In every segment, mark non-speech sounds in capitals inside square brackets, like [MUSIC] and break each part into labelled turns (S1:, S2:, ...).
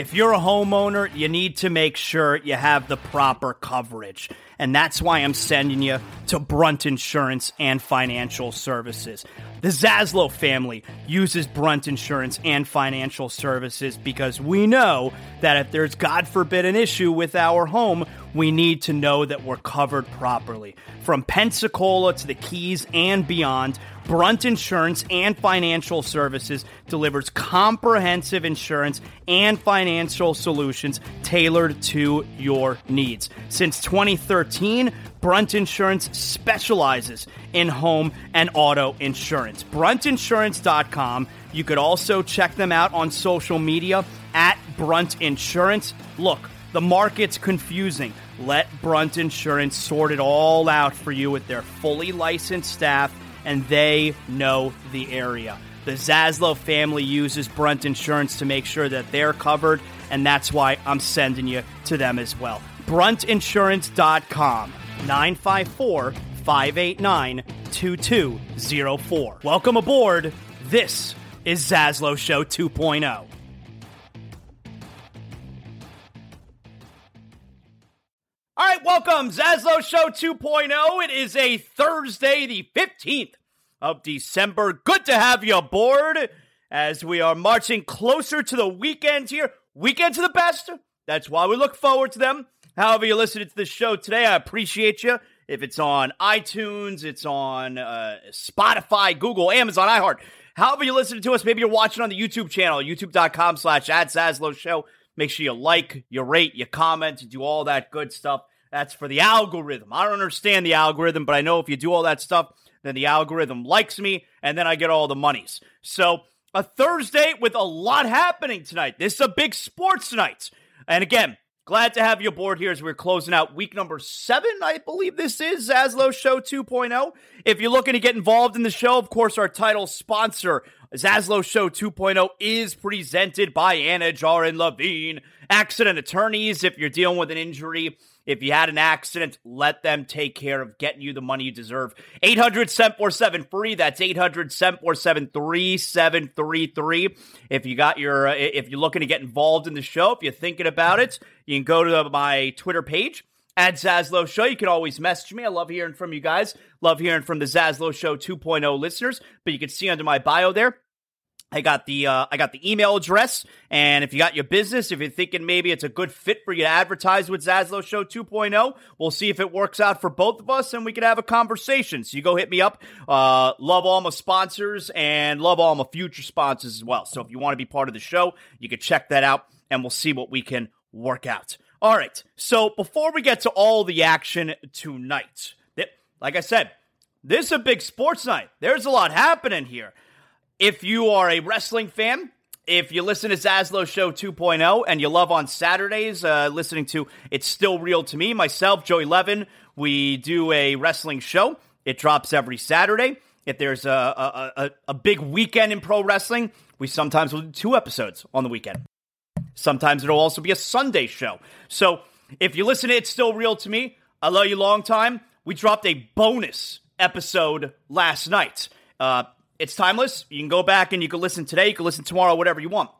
S1: If you're a homeowner, you need to make sure you have the proper coverage. And that's why I'm sending you to Brunt Insurance and Financial Services. The Zaslow family uses Brunt Insurance and Financial Services because we know that if there's, God forbid, an issue with our home, we need to know that we're covered properly. From Pensacola to the Keys and beyond, Brunt Insurance and Financial Services delivers comprehensive insurance and financial solutions tailored to your needs. Since 2013, Brunt Insurance specializes in home and auto insurance. Bruntinsurance.com. You could also check them out on social media at Brunt Insurance. Look, the market's confusing. Let Brunt Insurance sort it all out for you with their fully licensed staff, and they know the area. The Zaslow family uses Brunt Insurance to make sure that they're covered, and that's why I'm sending you to them as well. BruntInsurance.com. 954 589 2204. Welcome aboard. This is Zaslow Show 2.0. welcome, Zaslow Show 2.0. It is a Thursday, the 15th of December. Good to have you aboard as we are marching closer to the weekend here. Weekends are the best. That's why we look forward to them. However, you're listening to the show today, I appreciate you. If it's on iTunes, it's on uh, Spotify, Google, Amazon, iHeart. However you listen to us, maybe you're watching on the YouTube channel, youtube.com slash at Show. Make sure you like, you rate, you comment, you do all that good stuff. That's for the algorithm. I don't understand the algorithm, but I know if you do all that stuff, then the algorithm likes me, and then I get all the monies. So, a Thursday with a lot happening tonight. This is a big sports night. And again, Glad to have you aboard here as we're closing out week number seven, I believe this is Zaslow Show 2.0. If you're looking to get involved in the show, of course, our title sponsor, Zaslow Show 2.0, is presented by Anidjar Levine, accident attorneys. If you're dealing with an injury, if you had an accident, let them take care of getting you the money you deserve. 800 747 free. That's 800 747 3733. If you got your, uh, if you're looking to get involved in the show, if you're thinking about it, you can go to my Twitter page at Zaslow Show. You can always message me. I love hearing from you guys. Love hearing from the Zaslow Show 2.0 listeners. But you can see under my bio there, I got the uh, I got the email address, and if you got your business, if you're thinking maybe it's a good fit for you to advertise with Zaslow Show 2.0, we'll see if it works out for both of us, and we can have a conversation. So you go hit me up. Uh, love all my sponsors and love all my future sponsors as well. So if you want to be part of the show, you can check that out, and we'll see what we can work out. All right. So before we get to all the action tonight, like I said, this is a big sports night. There's a lot happening here. If you are a wrestling fan, if you listen to Zaslow Show 2.0 and you love on Saturdays uh, listening to It's Still Real to Me, myself, Joey Levin, we do a wrestling show. It drops every Saturday. If there's a, a, a, a big weekend in pro wrestling, we sometimes will do two episodes on the weekend. Sometimes it'll also be a Sunday show. So if you listen to It's Still Real to Me, I love you long time. We dropped a bonus episode last night. Uh, it's timeless. You can go back and you can listen today, you can listen tomorrow, whatever you want.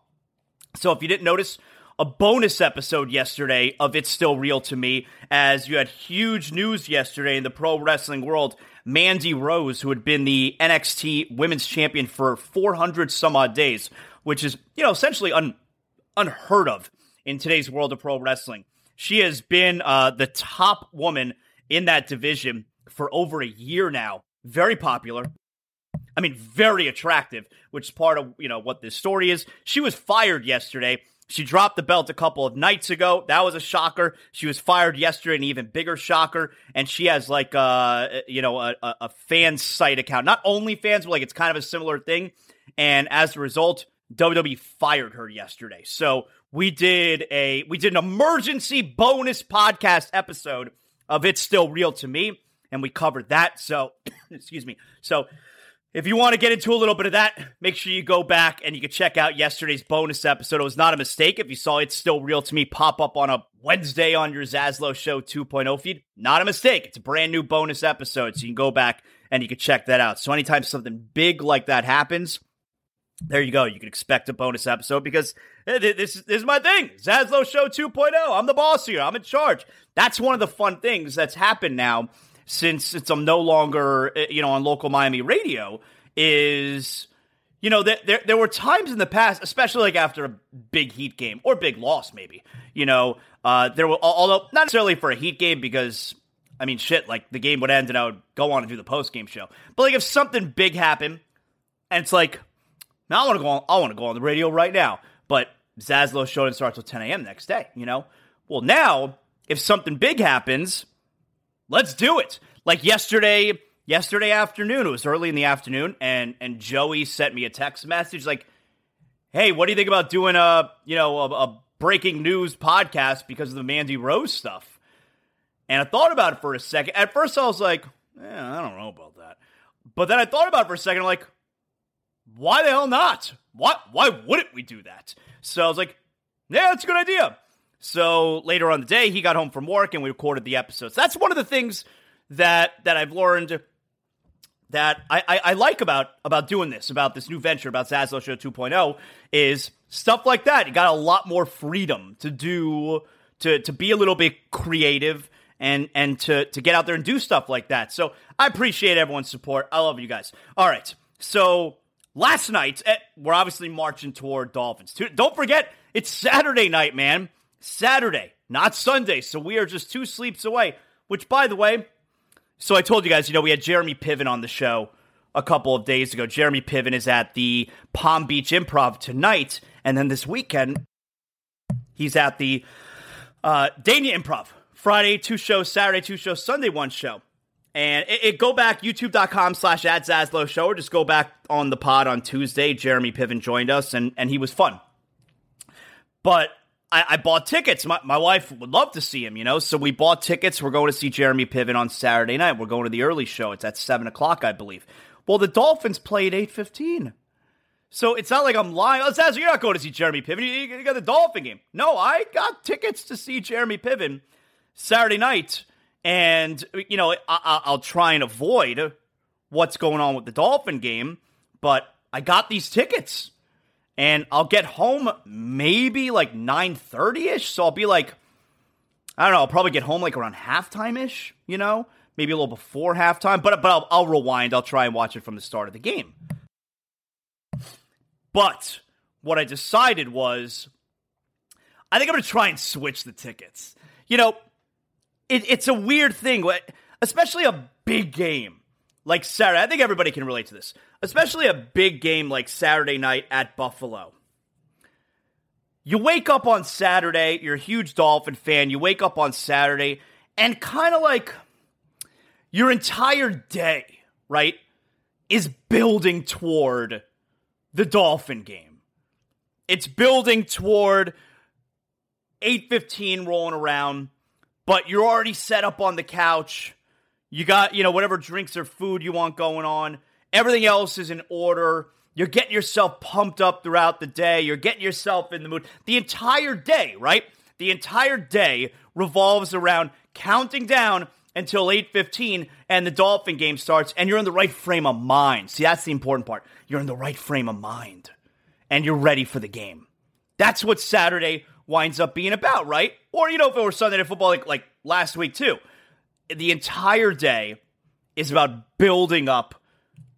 S1: So if you didn't notice, a bonus episode yesterday of It's Still Real to Me, as you had huge news yesterday in the pro wrestling world. Mandy Rose, who had been the NXT Women's Champion for 400 some odd days, which is, you know, essentially un- unheard of in today's world of pro wrestling. She has been uh, the top woman in that division for over a year now. Very popular. I mean, very attractive, which is part of, you know, what this story is. She was fired yesterday. She dropped the belt a couple of nights ago. That was a shocker. She was fired yesterday, an even bigger shocker. And she has like, a you know, a, a fan site account. Not only fans, but like it's kind of a similar thing. And as a result, WWE fired her yesterday. So we did a we did an emergency bonus podcast episode of It's Still Real to Me, and we covered that. So [COUGHS] excuse me. So if you want to get into a little bit of that, make sure you go back and you can check out yesterday's bonus episode. It was not a mistake. If you saw It's Still Real to Me pop up on a Wednesday on your Zaslow Show 2.0 feed, not a mistake. It's a brand new bonus episode, so you can go back and you can check that out. So anytime something big like that happens, there you go. You can expect a bonus episode because this, this is my thing. Zaslow Show 2.0. I'm the boss here. I'm in charge. That's one of the fun things that's happened now since, since I'm no longer, eh, you know, on local Miami radio is, you know, there, there, were times in the past, especially like after a big Heat game or big loss, maybe, you know, uh, there were, although not necessarily for a Heat game because I mean, shit, like the game would end and I would go on and do the post game show. But like if something big happened and it's like, now I want to go on. I want to go on the radio right now. But Zaslow show starts till 10 a.m. next day. You know. Well, now if something big happens, let's do it. Like yesterday, yesterday afternoon. It was early in the afternoon, and and Joey sent me a text message like, "Hey, what do you think about doing a you know a, a breaking news podcast because of the Mandy Rose stuff?" And I thought about it for a second. At first, I was like, eh, "I don't know about that," but then I thought about it for a second. Like why the hell not? What? Why wouldn't we do that? So I was like, yeah, that's a good idea. So later on the day, he got home from work and we recorded the episodes. That's one of the things that that I've learned that I, I, I, like about about doing this, about this new venture, about Zaslow Show 2.0, is stuff like that. You got a lot more freedom to do to to be a little bit creative and and to to get out there and do stuff like that. So I appreciate everyone's support. I love you guys. All right. So last night, eh, we're obviously marching toward Dolphins. Don't forget, it's Saturday night, man. Saturday, not Sunday. So we are just two sleeps away. Which, by the way, so I told you guys, you know, we had Jeremy Piven on the show a couple of days ago. Jeremy Piven is at the Palm Beach Improv tonight. And then this weekend, he's at the uh, Dania Improv. Friday, two shows. Saturday, two shows. Sunday, one show. And it, it, go back youtube.com slash at Zaslow show or just go back on the pod on Tuesday. Jeremy Piven joined us and, and he was fun. But I, I, bought tickets. My, my wife would love to see him, you know. So we bought tickets. We're going to see Jeremy Piven on Saturday night. We're going to the early show. It's at seven o'clock, I believe. Well, the Dolphins play at eight fifteen. So it's not like I'm lying. Oh, you're not going to see Jeremy Piven. You, you got the Dolphin game. No, I got tickets to see Jeremy Piven Saturday night and, you know, I- will try and avoid what's going on with the Dolphin game, but I got these tickets. And I'll get home maybe like 9.30ish. So I'll be like, I don't know, I'll probably get home like around halftime-ish, you know? Maybe a little before halftime. But, but I'll, I'll rewind. I'll try and watch it from the start of the game. But what I decided was I think I'm going to try and switch the tickets. You know, it, it's a weird thing, especially a big game like Sarah. I think everybody can relate to this, especially a big game like Saturday night at Buffalo. You wake up on Saturday, you're a huge Dolphin fan. You wake up on Saturday, and kind of like your entire day, right, is building toward the Dolphin game. It's building toward 8:15 rolling around but you're already set up on the couch. You got, you know, whatever drinks or food you want going on. Everything else is in order. You're getting yourself pumped up throughout the day. You're getting yourself in the mood. The entire day, right? The entire day revolves around counting down until 8:15 and the Dolphin game starts and you're in the right frame of mind. See, that's the important part. You're in the right frame of mind and you're ready for the game. That's what Saturday winds up being about, right? Or, you know, if it were Sunday Night Football like, like last week too. The entire day is about building up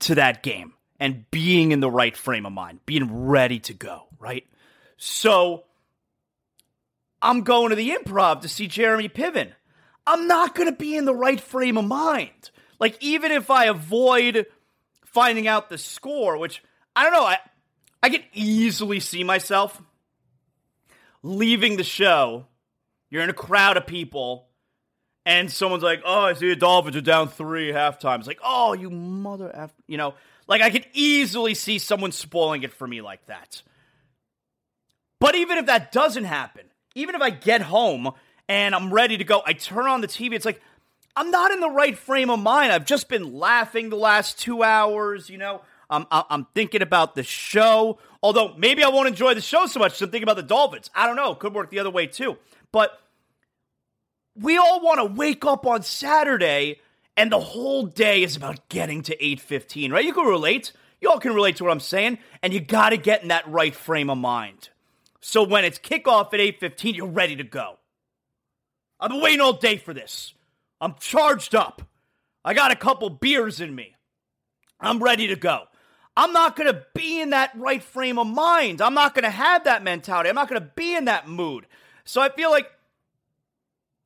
S1: to that game and being in the right frame of mind, being ready to go, right? So I'm going to the improv to see Jeremy Piven. I'm not going to be in the right frame of mind. Like, even if I avoid finding out the score, which I don't know, I, I can easily see myself leaving the show. You're in a crowd of people, and someone's like, "Oh, I see the Dolphins are down three halftime." It's like, "Oh, you mother f," you know, like I could easily see someone spoiling it for me like that. But even if that doesn't happen, even if I get home and I'm ready to go, I turn on the TV. It's like I'm not in the right frame of mind. I've just been laughing the last two hours. You know, I'm I'm thinking about the show. Although maybe I won't enjoy the show so much. So I'm thinking about the Dolphins. I don't know. Could work the other way too. But we all want to wake up on Saturday and the whole day is about getting to 8:15, right? You can relate. You all can relate to what I'm saying, and you got to get in that right frame of mind. So when it's kickoff at 8:15, you're ready to go. I've been waiting all day for this. I'm charged up. I got a couple beers in me. I'm ready to go. I'm not going to be in that right frame of mind. I'm not going to have that mentality. I'm not going to be in that mood. So I feel like,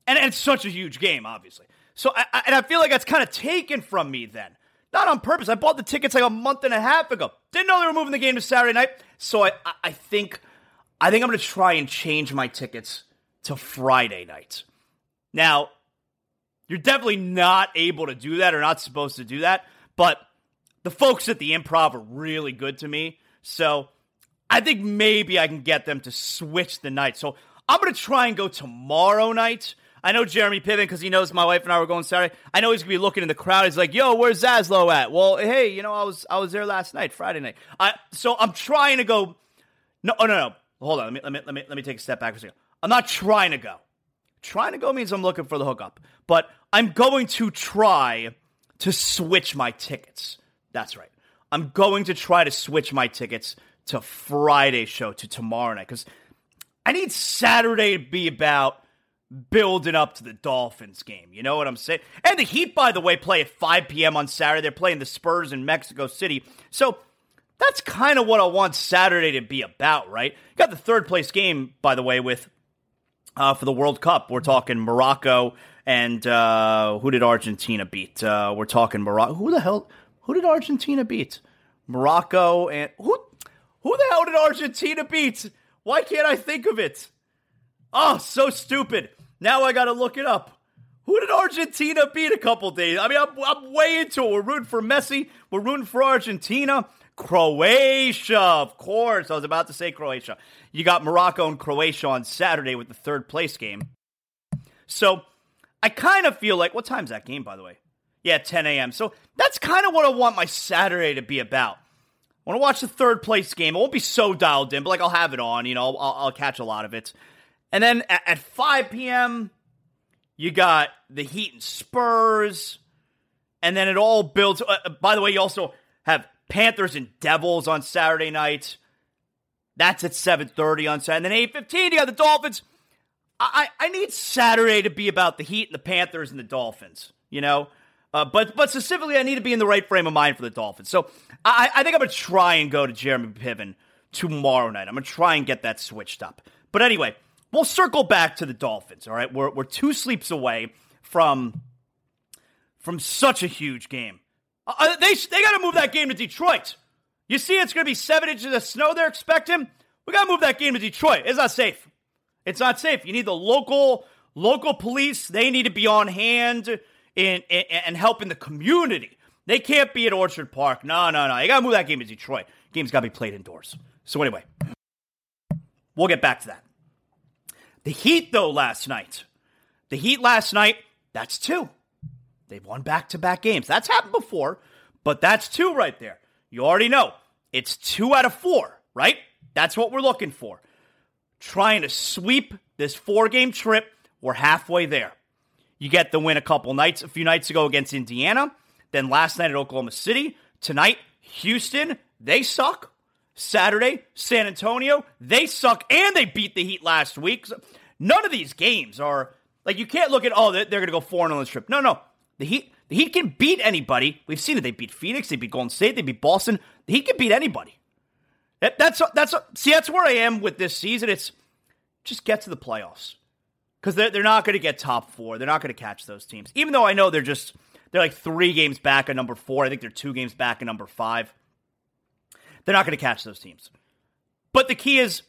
S1: and, it's such a huge game, obviously. So, I, I, and I feel like that's kind of taken from me then. Not on purpose. I bought the tickets like a month and a half ago. Didn't know they were moving the game to Saturday night. So I, I think I think I'm going to try and change my tickets to Friday night. Now, you're definitely not able to do that or not supposed to do that, but the folks at the improv are really good to me. So I think maybe I can get them to switch the night. So I'm going to try and go tomorrow night. I know Jeremy Piven because he knows my wife and I were going Saturday. I know he's gonna be looking in the crowd. He's like, "Yo, where's Zaslow at?" Well, hey, you know, I was I was there last night, Friday night. I so I'm trying to go. No, oh, no, no. Hold on. Let me let me let me let me take a step back for a second. I'm not trying to go. Trying to go means I'm looking for the hookup, but I'm going to try to switch my tickets. That's right. I'm going to try to switch my tickets to Friday show to tomorrow night because I need Saturday to be about building up to the Dolphins game. You know what I'm saying? And the Heat, by the way, play at 5 p.m. on Saturday. They're playing the Spurs in Mexico City. So that's kind of what I want Saturday to be about, right? got the third place game, by the way, with uh, for the World Cup. We're talking Morocco and uh, who did Argentina beat? Uh, we're talking Morocco. Who the hell? Who did Argentina beat? Morocco and who? Who the hell did Argentina beat? Why can't I think of it? Oh, so stupid. Now I got to look it up. Who did Argentina beat a couple days? I mean, I'm, I'm way into it. We're rooting for Messi. We're rooting for Argentina. Croatia, of course. I was about to say Croatia. You got Morocco and Croatia on Saturday with the third place game. So I kind of feel like, what time's that game, by the way? Yeah, 10 a.m. So that's kind of what I want my Saturday to be about. I want to watch the third place game. I won't be so dialed in, but like I'll have it on. You know, I'll, I'll catch a lot of it. And then at, at 5 p.m., you got the Heat and Spurs. And then it all builds. Uh, uh by the way, you also have Panthers and Devils on Saturday night. That's at 7.30 on Saturday. And then 8.15, you got the Dolphins. I, I need Saturday to be about the Heat and the Panthers and the Dolphins, you know? Uh, but but specifically, I need to be in the right frame of mind for the Dolphins. So I, I think I'm going to try and go to Jeremy Piven tomorrow night. I'm going to try and get that switched up. But anyway, we'll circle back to the Dolphins, all right? We're, we're two sleeps away from, from such a huge game. Uh, uh they they got to move that game to Detroit. You see, it's going to be seven inches of snow they're expecting. We got to move that game to Detroit. It's not safe. It's not safe. You need the local local police. They need to be on hand in and helping the community. They can't be at Orchard Park. No, no, no. You got to move that game to Detroit. Game's got to be played indoors. So anyway, we'll get back to that. The Heat, though, last night. The Heat last night, that's two. They've won back to back games. That's happened before, but that's two right there. You already know it's two out of four, right? That's what we're looking for. Trying to sweep this four game trip. We're halfway there. You get the win a couple nights, a few nights ago against Indiana. Then last night at Oklahoma City. Tonight, Houston, they suck. Saturday, San Antonio, they suck and they beat the Heat last week. None of these games are like you can't look at oh they're, they're going to go four on this trip. No, no, the Heat the Heat can beat anybody. We've seen it. They beat Phoenix. They beat Golden State. They beat Boston. The Heat can beat anybody. That, that's that's see that's where I am with this season. It's just get to the playoffs because they're they're not going to get top four. They're not going to catch those teams. Even though I know they're just They're like three games back at number four. I think they're two games back at number five. They're not going to catch those teams. But the key is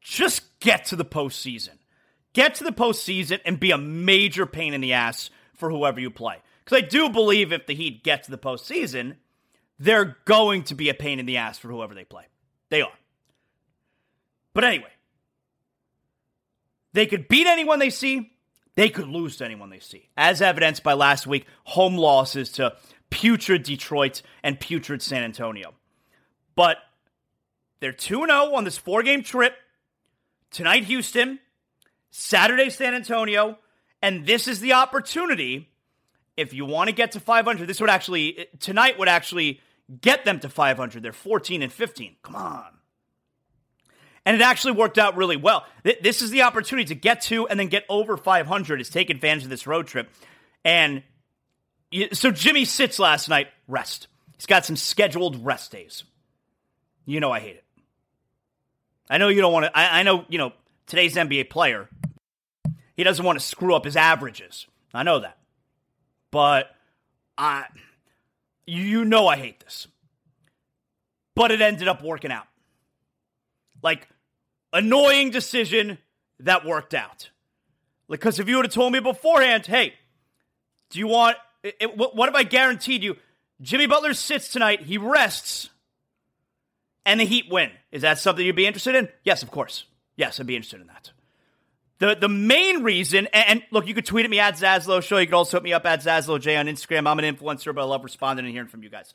S1: just get to the postseason. Get to the postseason and be a major pain in the ass for whoever you play. Because I do believe if the Heat get to the postseason, they're going to be a pain in the ass for whoever they play. They are. But anyway, they could beat anyone they see. They could lose to anyone they see, as evidenced by last week home losses to putrid Detroit and putrid San Antonio. But they're 2 0 on this four game trip. Tonight, Houston. Saturday, San Antonio. And this is the opportunity. If you want to get to 500, this would actually, tonight would actually get them to 500. They're 14 and 15. Come on. And it actually worked out really well. This is the opportunity to get to and then get over 500 is take advantage of this road trip. And so Jimmy sits last night, rest. He's got some scheduled rest days. You know I hate it. I know you don't want to. I, I know, you know, today's NBA player, he doesn't want to screw up his averages. I know that. But I, you know I hate this. But it ended up working out. Like, annoying decision that worked out. Because if you would have told me beforehand, hey, do you want, it, what if I guaranteed you Jimmy Butler sits tonight, he rests, and the Heat win? Is that something you'd be interested in? Yes, of course. Yes, I'd be interested in that. The, the main reason, and, and look, you could tweet at me at Zaslow Show. You could also hit me up at Zaslow J on Instagram. I'm an influencer, but I love responding and hearing from you guys.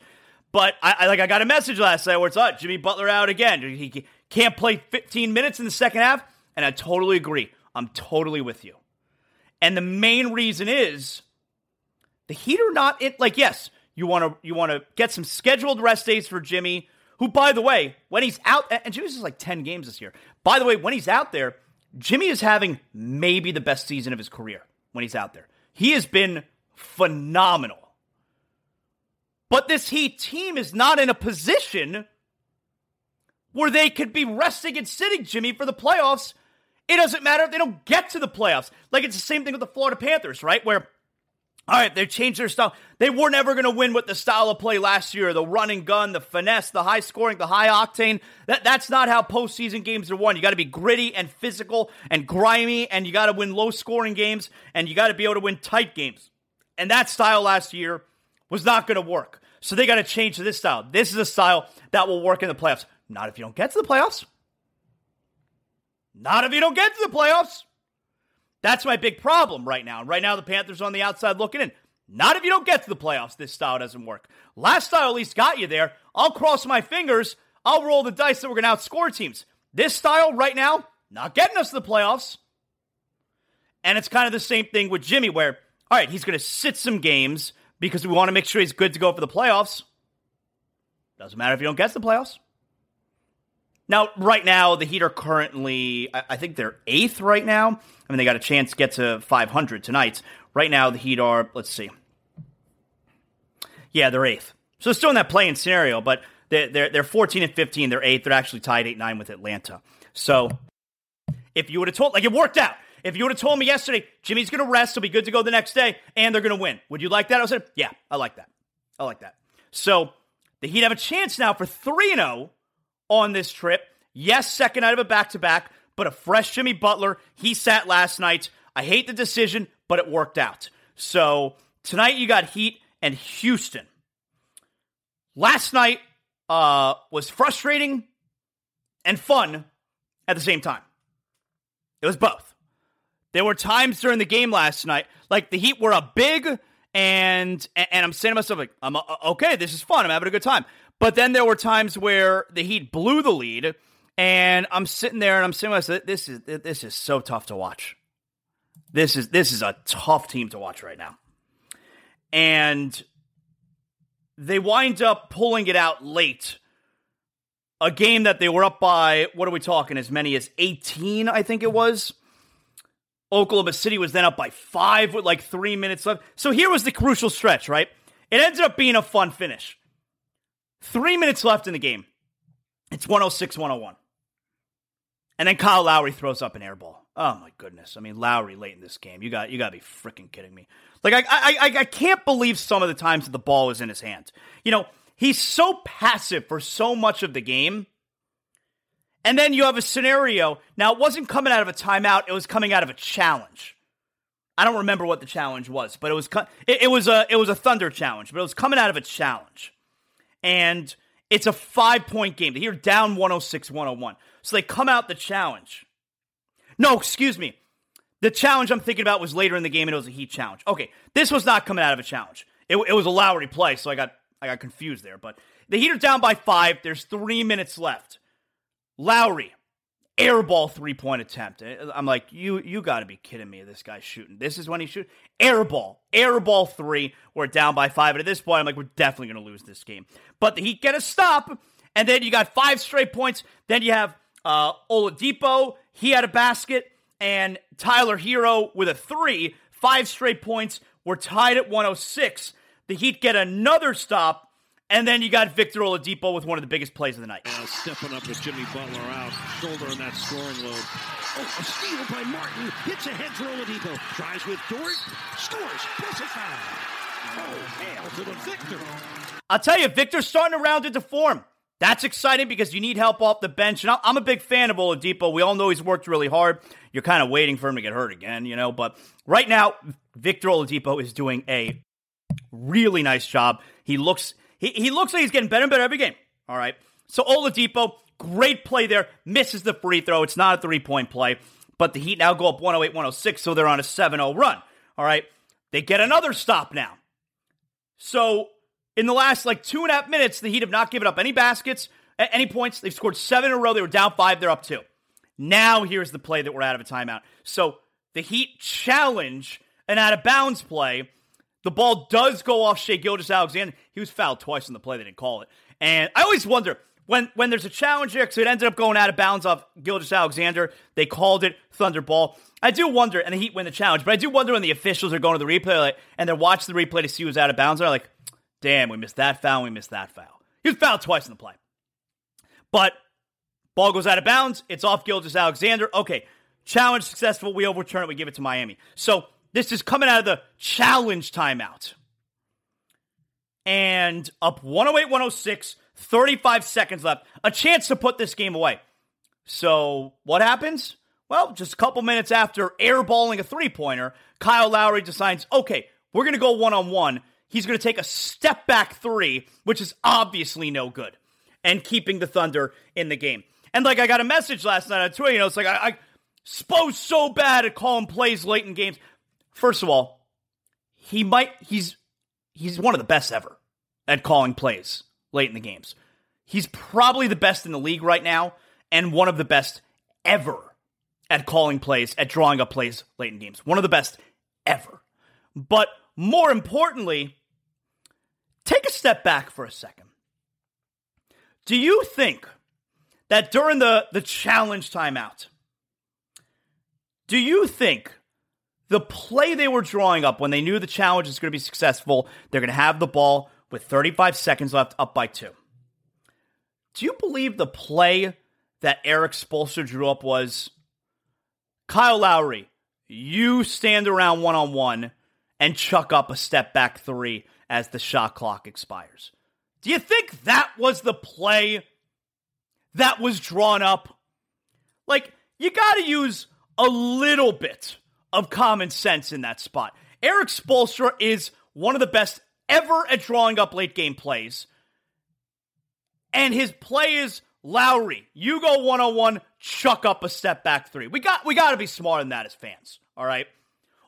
S1: But I, I like I got a message last night where it's like Jimmy Butler out again. He can't play 15 minutes in the second half, and I totally agree. I'm totally with you. And the main reason is the Heat are not in, like yes, you want to you want to get some scheduled rest days for Jimmy, who by the way, when he's out and Jimmy's is like 10 games this year. By the way, when he's out there, Jimmy is having maybe the best season of his career when he's out there. He has been phenomenal. But this Heat team is not in a position where they could be resting and sitting Jimmy for the playoffs. It doesn't matter if they don't get to the playoffs. Like it's the same thing with the Florida Panthers, right? Where all right, they changed their style. They were never going to win with the style of play last year the run and gun, the finesse, the high scoring, the high octane. That, that's not how postseason games are won. You got to be gritty and physical and grimy, and you got to win low scoring games, and you got to be able to win tight games. And that style last year was not going to work. So they got to change to this style. This is a style that will work in the playoffs. Not if you don't get to the playoffs. Not if you don't get to the playoffs. That's my big problem right now. Right now, the Panthers are on the outside looking in. Not if you don't get to the playoffs. This style doesn't work. Last style at least got you there. I'll cross my fingers. I'll roll the dice that we're going to outscore teams. This style right now, not getting us to the playoffs. And it's kind of the same thing with Jimmy, where, all right, he's going to sit some games because we want to make sure he's good to go for the playoffs. Doesn't matter if you don't get to the playoffs. Now, right now, the Heat are currently, I think they're eighth right now. I mean, they got a chance to get to 500 tonight. Right now, the Heat are, let's see. Yeah, they're eighth. So still in that playing scenario, but they're, they're, they're 14 and 15. They're eighth. They're actually tied 8 9 with Atlanta. So if you would have told, like, it worked out. If you would have told me yesterday, Jimmy's going to rest, he'll be good to go the next day, and they're going to win, would you like that? I said, yeah, I like that. I like that. So the Heat have a chance now for 3 0 on this trip. Yes, second night of a back to back, but a fresh Jimmy Butler. He sat last night. I hate the decision, but it worked out. So tonight you got Heat and Houston. Last night uh, was frustrating and fun at the same time. It was both. There were times during the game last night, like the Heat were a big, and and I'm saying to myself like, I'm uh, okay, this is fun. I'm having a good time. But then there were times where the Heat blew the lead, and I'm sitting there and I'm saying myself, this is this is so tough to watch. This is this is a tough team to watch right now. And they wind up pulling it out late. A game that they were up by, what are we talking, as many as 18, I think it was. Oklahoma City was then up by five with like three minutes left. So here was the crucial stretch, right? It ended up being a fun finish. Three minutes left in the game. It's 106 101. And then Kyle Lowry throws up an air ball. Oh my goodness! I mean, Lowry late in this game. You got you got to be freaking kidding me. Like I, I I can't believe some of the times that the ball is in his hands. You know, he's so passive for so much of the game. And then you have a scenario. Now it wasn't coming out of a timeout; it was coming out of a challenge. I don't remember what the challenge was, but it was it, it was a it was a Thunder challenge, but it was coming out of a challenge, and it's a five point game. They're down 106 101. So they come out the challenge. No, excuse me. The challenge I'm thinking about was later in the game and it was a heat challenge. Okay, this was not coming out of a challenge. It, it was a Lowry play, so I got I got confused there. But the Heat are down by five. There's three minutes left. Lowry, airball three point attempt. I'm like, you you got to be kidding me. This guy's shooting. This is when he shoot airball, airball three. We're down by five, and at this point, I'm like, we're definitely going to lose this game. But the Heat get a stop, and then you got five straight points. Then you have uh, Oladipo, he had a basket, and Tyler Herro with a three, five straight points. We're tied at 106. The Heat get another stop, and then you got Victor Oladipo with one of the biggest plays of the night.
S2: Uh, stepping up with Jimmy Butler out, shouldering that scoring load. Oh, a steal by Martin. Hits ahead for Oladipo. Tries with Dort. Scores. Plus a foul. Oh, hail to the Victor.
S1: I'll tell you, Victor's starting to round into form. That's exciting because you need help off the bench. And I'm a big fan of Oladipo. We all know he's worked really hard. You're kind of waiting for him to get hurt again, you know. But right now, Victor Oladipo is doing a really nice job. He looks he, he looks like he's getting better and better every game. All right. So Oladipo, great play there. Misses the free throw. It's not a three point play. But the Heat now go up 108 106, so they're on a 7 0 run. All right. They get another stop now. So in the last like two and a half minutes, the Heat have not given up any baskets, any points. They've scored seven in a row. They were down five. They're up two. Now here's the play that we're out of a timeout. So the Heat challenge an out of bounds play. The ball does go off Shai Gilgeous-Alexander. He was fouled twice in the play. They didn't call it. And I always wonder when when there's a challenge here, because it ended up going out of bounds off Gilgeous-Alexander. They called it Thunder ball. I do wonder, and the Heat win the challenge, but I do wonder when the officials are going to the replay and they're watching the replay to see who's out of bounds. They're like, Damn, we missed that foul. We missed that foul. He was fouled twice in the play. But ball goes out of bounds. It's off Gilgeous-Alexander. Okay, challenge successful. We overturn it. We give it to Miami. So this is coming out of the challenge timeout. And up 108 106, 35 seconds left. A chance to put this game away. So what happens? Well, just a couple minutes after airballing a three pointer, Kyle Lowry decides, okay, we're going to go one on one he's going to take a step back three, which is obviously no good, and keeping the Thunder in the game. And like I got a message last night on Twitter, you know, it's like I, I so bad at calling plays late in games. First of all, he might he's he's one of the best ever at calling plays late in the games. He's probably the best in the league right now, and one of the best ever at calling plays, at drawing up plays late in games. One of the best ever. But more importantly, take a step back for a second. Do you think that during the, the challenge timeout, do you think the play they were drawing up when they knew the challenge was going to be successful, they're going to have the ball with 35 seconds left up by two? Do you believe the play that Erik Spoelstra drew up was Kyle Lowry, you stand around one on one and chuck up a step back three as the shot clock expires. Do you think that was the play that was drawn up? Like, you got to use a little bit of common sense in that spot. Erik Spoelstra is one of the best ever at drawing up late game plays. And his play is Lowry, you go one on one, chuck up a step back three. We got we got to be smarter than that as fans. All right.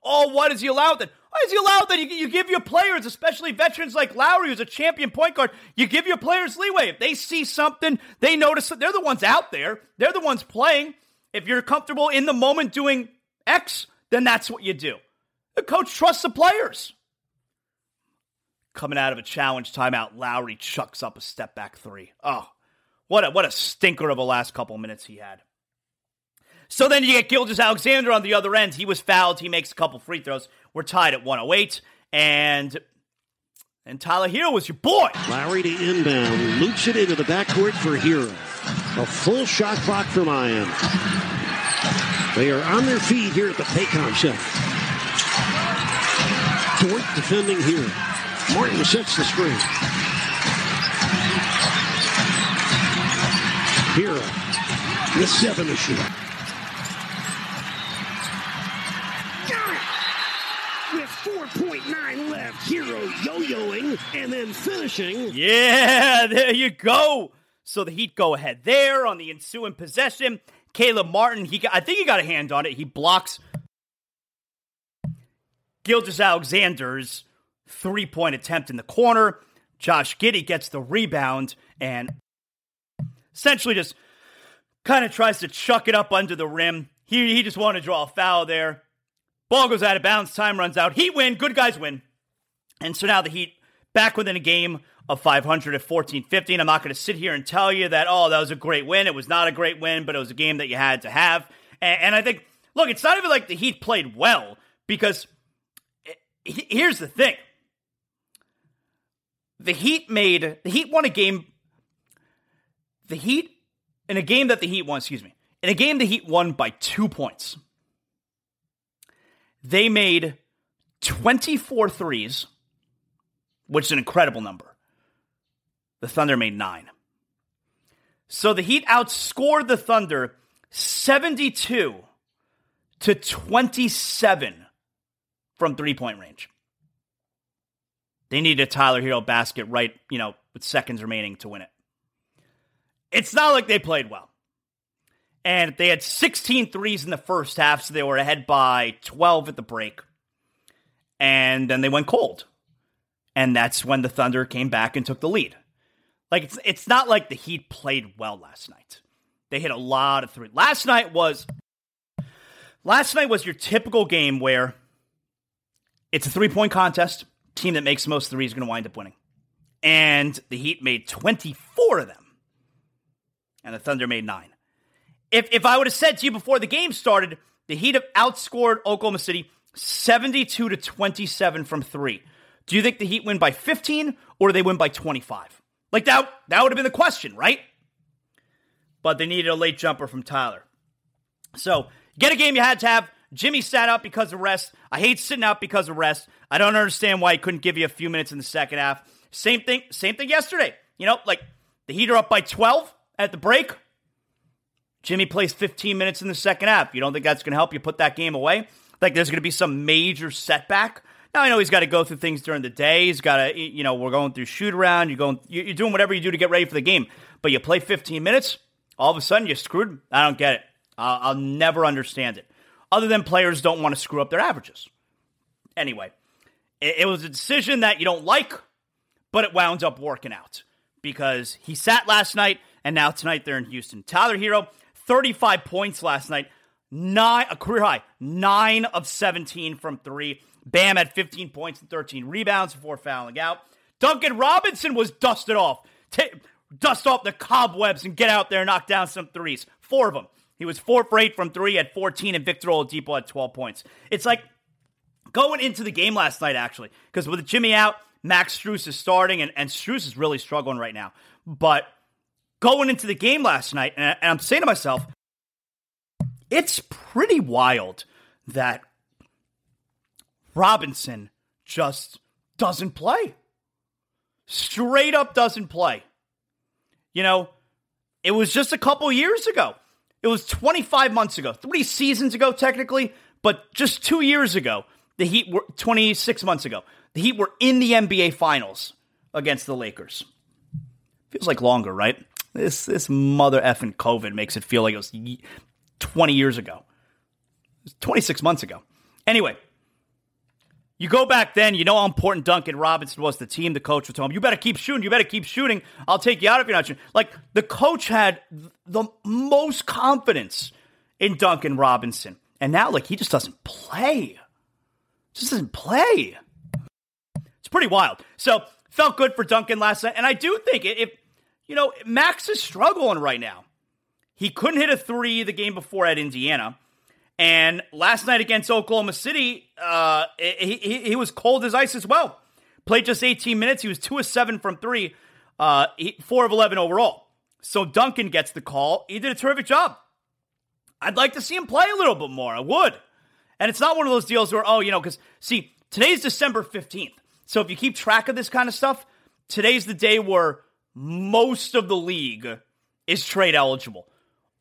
S1: Oh, what is he allowed then? Why is he allowed that? You, you give your players, especially veterans like Lowry, who's a champion point guard, you give your players leeway. If they see something, they notice that they're the ones out there. They're the ones playing. If you're comfortable in the moment doing X, then that's what you do. The coach trusts the players. Coming out of a challenge timeout, Lowry chucks up a step back three. Oh, what a what a stinker of a last couple minutes he had. So then you get Gilgeous-Alexander on the other end. He was fouled. He makes a couple free throws. We're tied at 108. And and Tyler Herro was your boy.
S2: Lowry to inbound. Loops it into the backcourt for Herro. A full shot clock for Miami. They are on their feet here at the Paycom Center. Dort defending here. Martin sets the screen. Herro the seven to shoot. Got it! With 4.9 left, Herro yo-yoing and then finishing.
S1: Yeah, [LAUGHS] there you go. So the Heat go ahead there on the ensuing possession. Caleb Martin, he got, I think he got a hand on it. He blocks Gilgeous-Alexander's three point attempt in the corner. Josh Giddey gets the rebound and essentially just kind of tries to chuck it up under the rim. He, he just wanted to draw a foul there. Ball goes out of bounds. Time runs out. Heat win. Good guys win. And so now the Heat back within a game of 500 at 14 15. I'm not going to sit here and tell you that, oh, that was a great win. It was not a great win, but it was a game that you had to have. And, and I think, look, it's not even like the Heat played well because eh, it, here's the thing the Heat made, the Heat won a game. The Heat, in a game that the Heat won, excuse me, in a game the Heat won by two points, they made 24 threes which is an incredible number. The Thunder made nine. So the Heat outscored the Thunder 72 to 27 from three point range. They needed a Tyler Herro basket right, you know, with seconds remaining to win it. It's not like they played well. And they had 16 threes in the first half, so they were ahead by 12 at the break. And then they went cold and that's when the Thunder came back and took the lead. Like it's it's not like the Heat played well last night. They hit a lot of three. Last night was last night was your typical game where it's a three-point contest. Team that makes most threes is going to wind up winning. And the Heat made 24 of them. And the Thunder made 9. If if I would have said to you before the game started, the Heat have outscored Oklahoma City 72 to 27 from 3. Do you think the Heat win by 15 or do they win by 25? Like that, that would have been the question, right? But they needed a late jumper from Tyler. So get a game you had to have. Jimmy sat out because of rest. I hate sitting out because of rest. I don't understand why he couldn't give you a few minutes in the second half. Same thing, same thing yesterday. You know, like the Heat are up by 12 at the break. Jimmy plays 15 minutes in the second half. You don't think that's going to help you put that game away? Like there's going to be some major setback now I know he's got to go through things during the day. He's got to, you know, we're going through shoot around. You're going, you're doing whatever you do to get ready for the game. But you play 15 minutes, all of a sudden you're screwed. I don't get it. I'll, I'll never understand it. Other than players don't want to screw up their averages. Anyway, it, it was a decision that you don't like, but it wound up working out because he sat last night and now tonight they're in Houston. Tyler Herro, 35 points last night, nine a career high, nine of 17 from three. Bam had 15 points and 13 rebounds before fouling out. Duncan Robinson was dusted off. dust off the cobwebs and get out there and knock down some threes. Four of them. He was four for eight from three at 14, and Victor Oladipo had 12 points. It's like going into the game last night, actually, because with Jimmy out, Max Strus is starting, and, and Strus is really struggling right now. But going into the game last night, and, and I'm saying to myself, it's pretty wild that Robinson just doesn't play. Straight up doesn't play. You know, it was just a couple years ago. It was 25 months ago, three seasons ago, technically, but just two years ago, the Heat were 26 months ago. The Heat were in the NBA Finals against the Lakers. Feels like longer, right? This this mother effing COVID makes it feel like it was 20 years ago. It was 26 months ago. Anyway, you go back then, you know how important Duncan Robinson was. The team, the coach would tell him, "You better keep shooting. You better keep shooting. I'll take you out if you're not shooting." Like the coach had the most confidence in Duncan Robinson, and now like he just doesn't play. Just doesn't play. It's pretty wild. So felt good for Duncan last night, and I do think if you know Max is struggling right now. He couldn't hit a three the game before at Indiana. And last night against Oklahoma City, uh, he, he, he, was cold as ice as well. Played just 18 minutes. He was 2 of 7 from 3, uh, 4 of 11 overall. So Duncan gets the call. He did a terrific job. I'd like to see him play a little bit more. I would. And it's not one of those deals where, oh, you know, because see, today's December 15th. So if you keep track of this kind of stuff, today's the day where most of the league is trade eligible.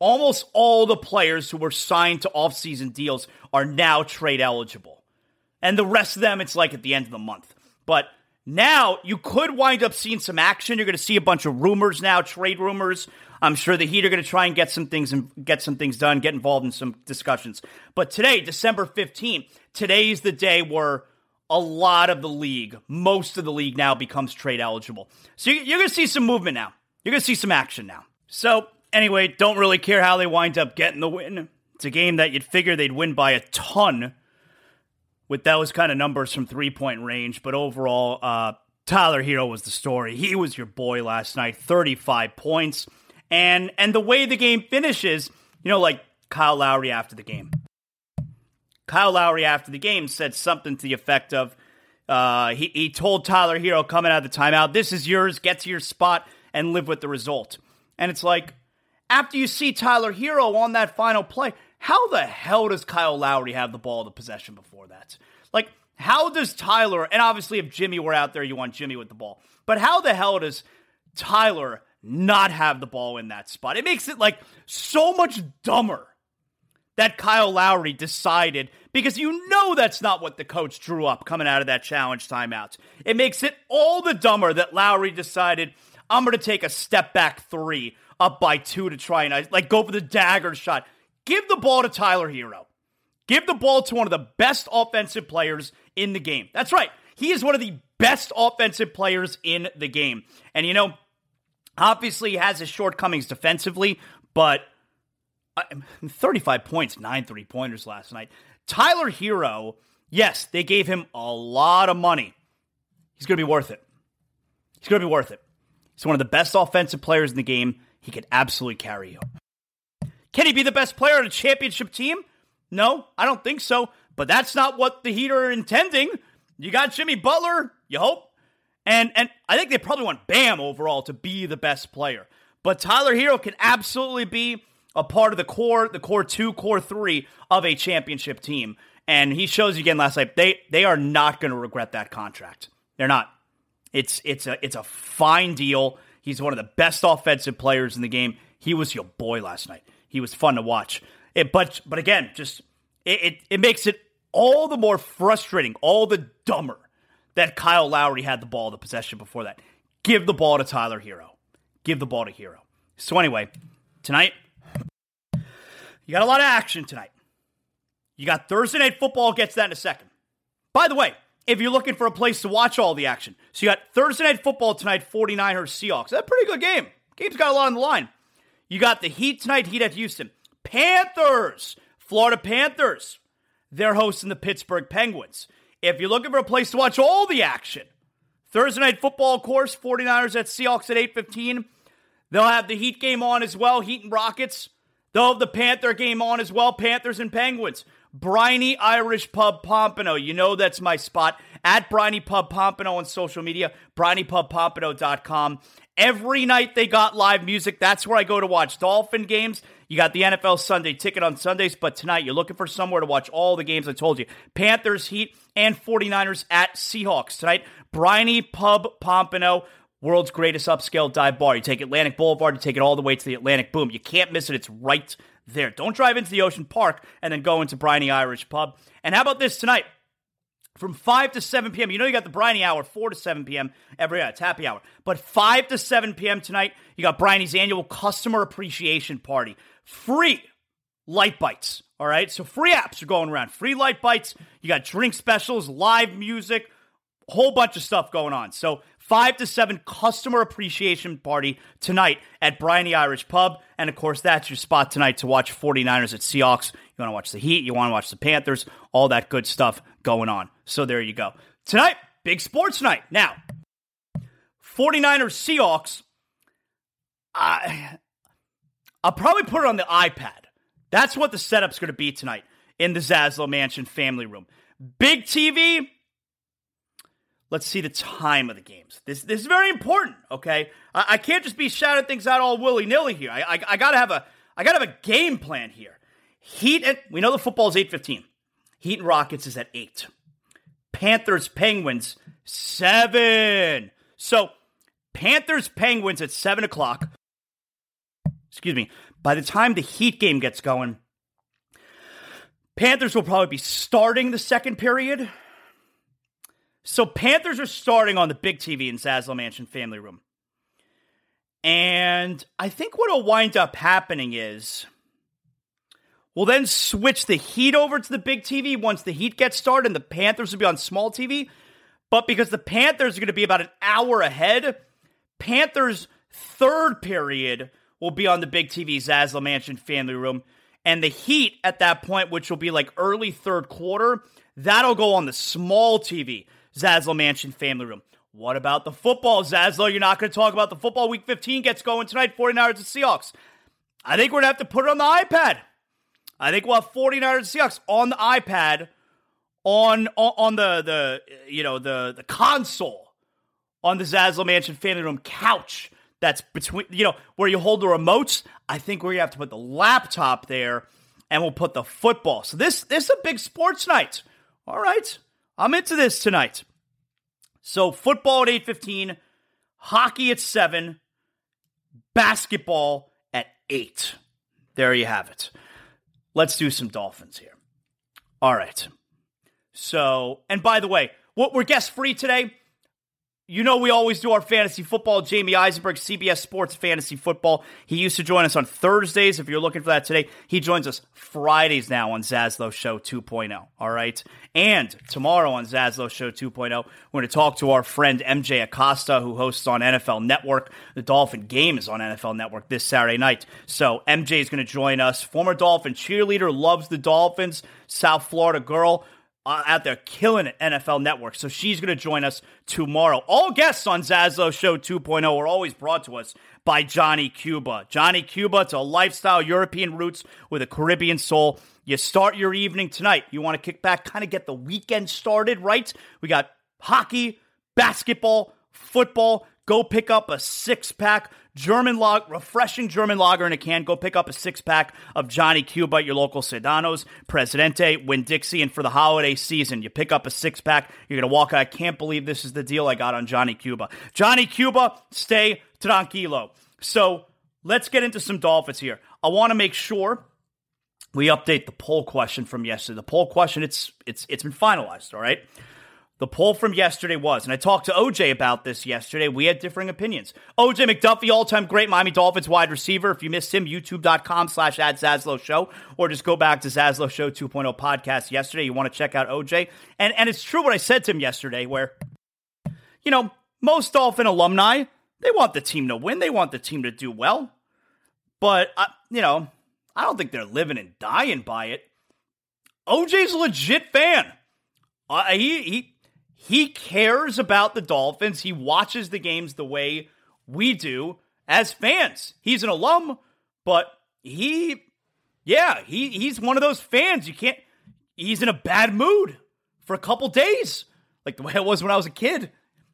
S1: Almost all the players who were signed to offseason deals are now trade eligible. And the rest of them, it's like at the end of the month. But now you could wind up seeing some action. You're going to see a bunch of rumors now, trade rumors. I'm sure the Heat are going to try and get some things and get some things done, get involved in some discussions. But today, December 15th, today is the day where a lot of the league, most of the league now becomes trade eligible. So you're going to see some movement now. You're going to see some action now. So anyway, don't really care how they wind up getting the win. It's a game that you'd figure they'd win by a ton with those kind of numbers from three point range. But overall, uh, Tyler Herro was the story. He was your boy last night, 35 points. And and the way the game finishes, you know, like Kyle Lowry after the game. Kyle Lowry after the game said something to the effect of uh, he, he told Tyler Herro coming out of the timeout, this is yours, get to your spot and live with the result. And it's like, after you see Tyler Herro on that final play, how the hell does Kyle Lowry have the ball the possession before that? Like, how does Tyler, and obviously if Jimmy were out there, you want Jimmy with the ball, but how the hell does Tyler not have the ball in that spot. It makes it like so much dumber that Kyle Lowry decided because you know that's not what the coach drew up coming out of that challenge timeout. It makes it all the dumber that Lowry decided I'm going to take a step back three up by two to try and like go for the dagger shot. Give the ball to Tyler Herro. Give the ball to one of the best offensive players in the game. That's right. He is one of the best offensive players in the game. And you know, Obviously, he has his shortcomings defensively, but uh, 35 points, nine three pointers last night. Tyler Herro, yes, they gave him a lot of money. He's going to be worth it. He's going to be worth it. He's one of the best offensive players in the game. He could absolutely carry you. Can he be the best player on a championship team? No, I don't think so. But that's not what the Heat are intending. You got Jimmy Butler, you hope. And and I think they probably want Bam overall to be the best player. But Tyler Herro can absolutely be a part of the core, the core two, core three of a championship team. And he shows you again last night. They they are not going to regret that contract. They're not. It's it's a it's a fine deal. He's one of the best offensive players in the game. He was your boy last night. He was fun to watch. It, but but again, just it, it, it makes it all the more frustrating, all the dumber that Kyle Lowry had the ball, the possession before that. Give the ball to Tyler Herro. Give the ball to Herro. So, anyway, tonight, you got a lot of action tonight. You got Thursday Night Football, gets that in a second. By the way, if you're looking for a place to watch all the action, so you got Thursday Night Football tonight, 49ers Seahawks. That's a pretty good game. Game's got a lot on the line. You got the Heat tonight, Heat at Houston. Panthers, Florida Panthers. They're hosting the Pittsburgh Penguins. If you're looking for a place to watch all the action, Thursday night football course, 49ers at Seahawks at 8:15. They'll have the Heat game on as well, Heat and Rockets. They'll have the Panther game on as well, Panthers and Penguins. Briny Irish Pub Pompano. You know that's my spot. At Briny Pub Pompano on social media, brinypubpompano.com. Every night they got live music. That's where I go to watch Dolphin games. You got the NFL Sunday ticket on Sundays, but tonight you're looking for somewhere to watch all the games I told you. Panthers, Heat, and 49ers at Seahawks. Tonight, Briny Pub Pompano, world's greatest upscale dive bar. You take Atlantic Boulevard, you take it all the way to the Atlantic Boom. You can't miss it. It's right there. Don't drive into the Ocean Park and then go into Briny Irish Pub. And how about this tonight? from 5 to 7 p.m. You know you got the Briny hour, 4 to 7 p.m. every night. It's happy hour. But 5 to 7 p.m. tonight, you got Briny's annual customer appreciation party. Free light bites. All right. So free apps are going around. Free light bites. You got drink specials, live music, whole bunch of stuff going on. So 5 to 7 customer appreciation party tonight at Briny Irish Pub. And of course, that's your spot tonight to watch 49ers at Seahawks. You want to watch the Heat, you want to watch the Panthers, all that good stuff going on. So there you go. Tonight, big sports night. Now, 49ers Seahawks. I, I'll probably put it on the iPad. That's what the setup's going to be tonight in the Zaslow Mansion family room. Big TV. Let's see the time of the games. This this is very important. Okay, I, I can't just be shouting things out all willy nilly here. I, I, I gotta have a I gotta have a game plan here. Heat and we know the football is 8:15. Heat and Rockets is at 8. Panthers Penguins 7. So Panthers Penguins at 7 o'clock. Excuse me. By the time the Heat game gets going, Panthers will probably be starting the second period. So Panthers are starting on the big TV in Zaslow Mansion Family Room. And I think what will wind up happening is we'll then switch the Heat over to the big TV once the Heat gets started, and the Panthers will be on small TV. But because the Panthers are going to be about an hour ahead, Panthers' third period will be on the big TV Zaslow Mansion Family Room. And the Heat at that point, which will be like early third quarter, that'll go on the small TV Zaslow Mansion Family Room. What about the football, Zaslow? You're not going to talk about the football. Week 15 gets going tonight, 49ers and Seahawks. I think we're going to have to put it on the iPad. I think we'll have 49ers and Seahawks on the iPad, on, on, on the, the, you know, the, the console, on the Zaslow Mansion Family Room couch that's between, you know, where you hold the remotes. I think we're going to have to put the laptop there and we'll put the football. So this, this is a big sports night. All right. I'm into this tonight. So football at 8:15, hockey at 7, basketball at 8. There you have it. Let's do some Dolphins here. All right. So, and by the way, what we're guest free today. You know, we always do our fantasy football. Jamie Eisenberg, CBS Sports Fantasy Football. He used to join us on Thursdays. If you're looking for that today, he joins us Fridays now on Zaslow Show 2.0. All right. And tomorrow on Zaslow Show 2.0, we're going to talk to our friend MJ Acosta, who hosts on NFL Network. The Dolphin game is on NFL Network this Saturday night. So MJ is going to join us. Former Dolphin cheerleader, loves the Dolphins, South Florida girl Uh, out there killing it, NFL Network. So she's going to join us tomorrow. All guests on Zaslow Show 2.0 are always brought to us by Johnny Cuba. Johnny Cuba, it's a lifestyle, European roots with a Caribbean soul. You start your evening tonight. You want to kick back, kind of get the weekend started, right? We got hockey, basketball, football. Go pick up a six pack German log, refreshing German lager in a can. Go pick up a six pack of Johnny Cuba at your local Sedanos, Presidente, Winn-Dixie, and for the holiday season, you pick up a six pack. You're gonna walk out. I can't believe this is the deal I got on Johnny Cuba. Johnny Cuba, stay tranquilo. So let's get into some Dolphins here. I want to make sure we update the poll question from yesterday. The poll question, it's it's it's been finalized. All right. The poll from yesterday was, and I talked to OJ about this yesterday. We had differing opinions. OJ McDuffie, all-time great Miami Dolphins wide receiver. If you missed him, youtube.com slash at Show, or just go back to Zaslow Show 2.0 podcast yesterday. You want to check out OJ. And, and it's true what I said to him yesterday, where, you know, most Dolphin alumni, they want the team to win. They want the team to do well. But, uh, you know, I don't think they're living and dying by it. OJ's a legit fan. Uh, he, he he cares about the Dolphins. He watches the games the way we do as fans. He's an alum, but he, yeah, he, he's one of those fans. You can't, he's in a bad mood for a couple days, like the way it was when I was a kid.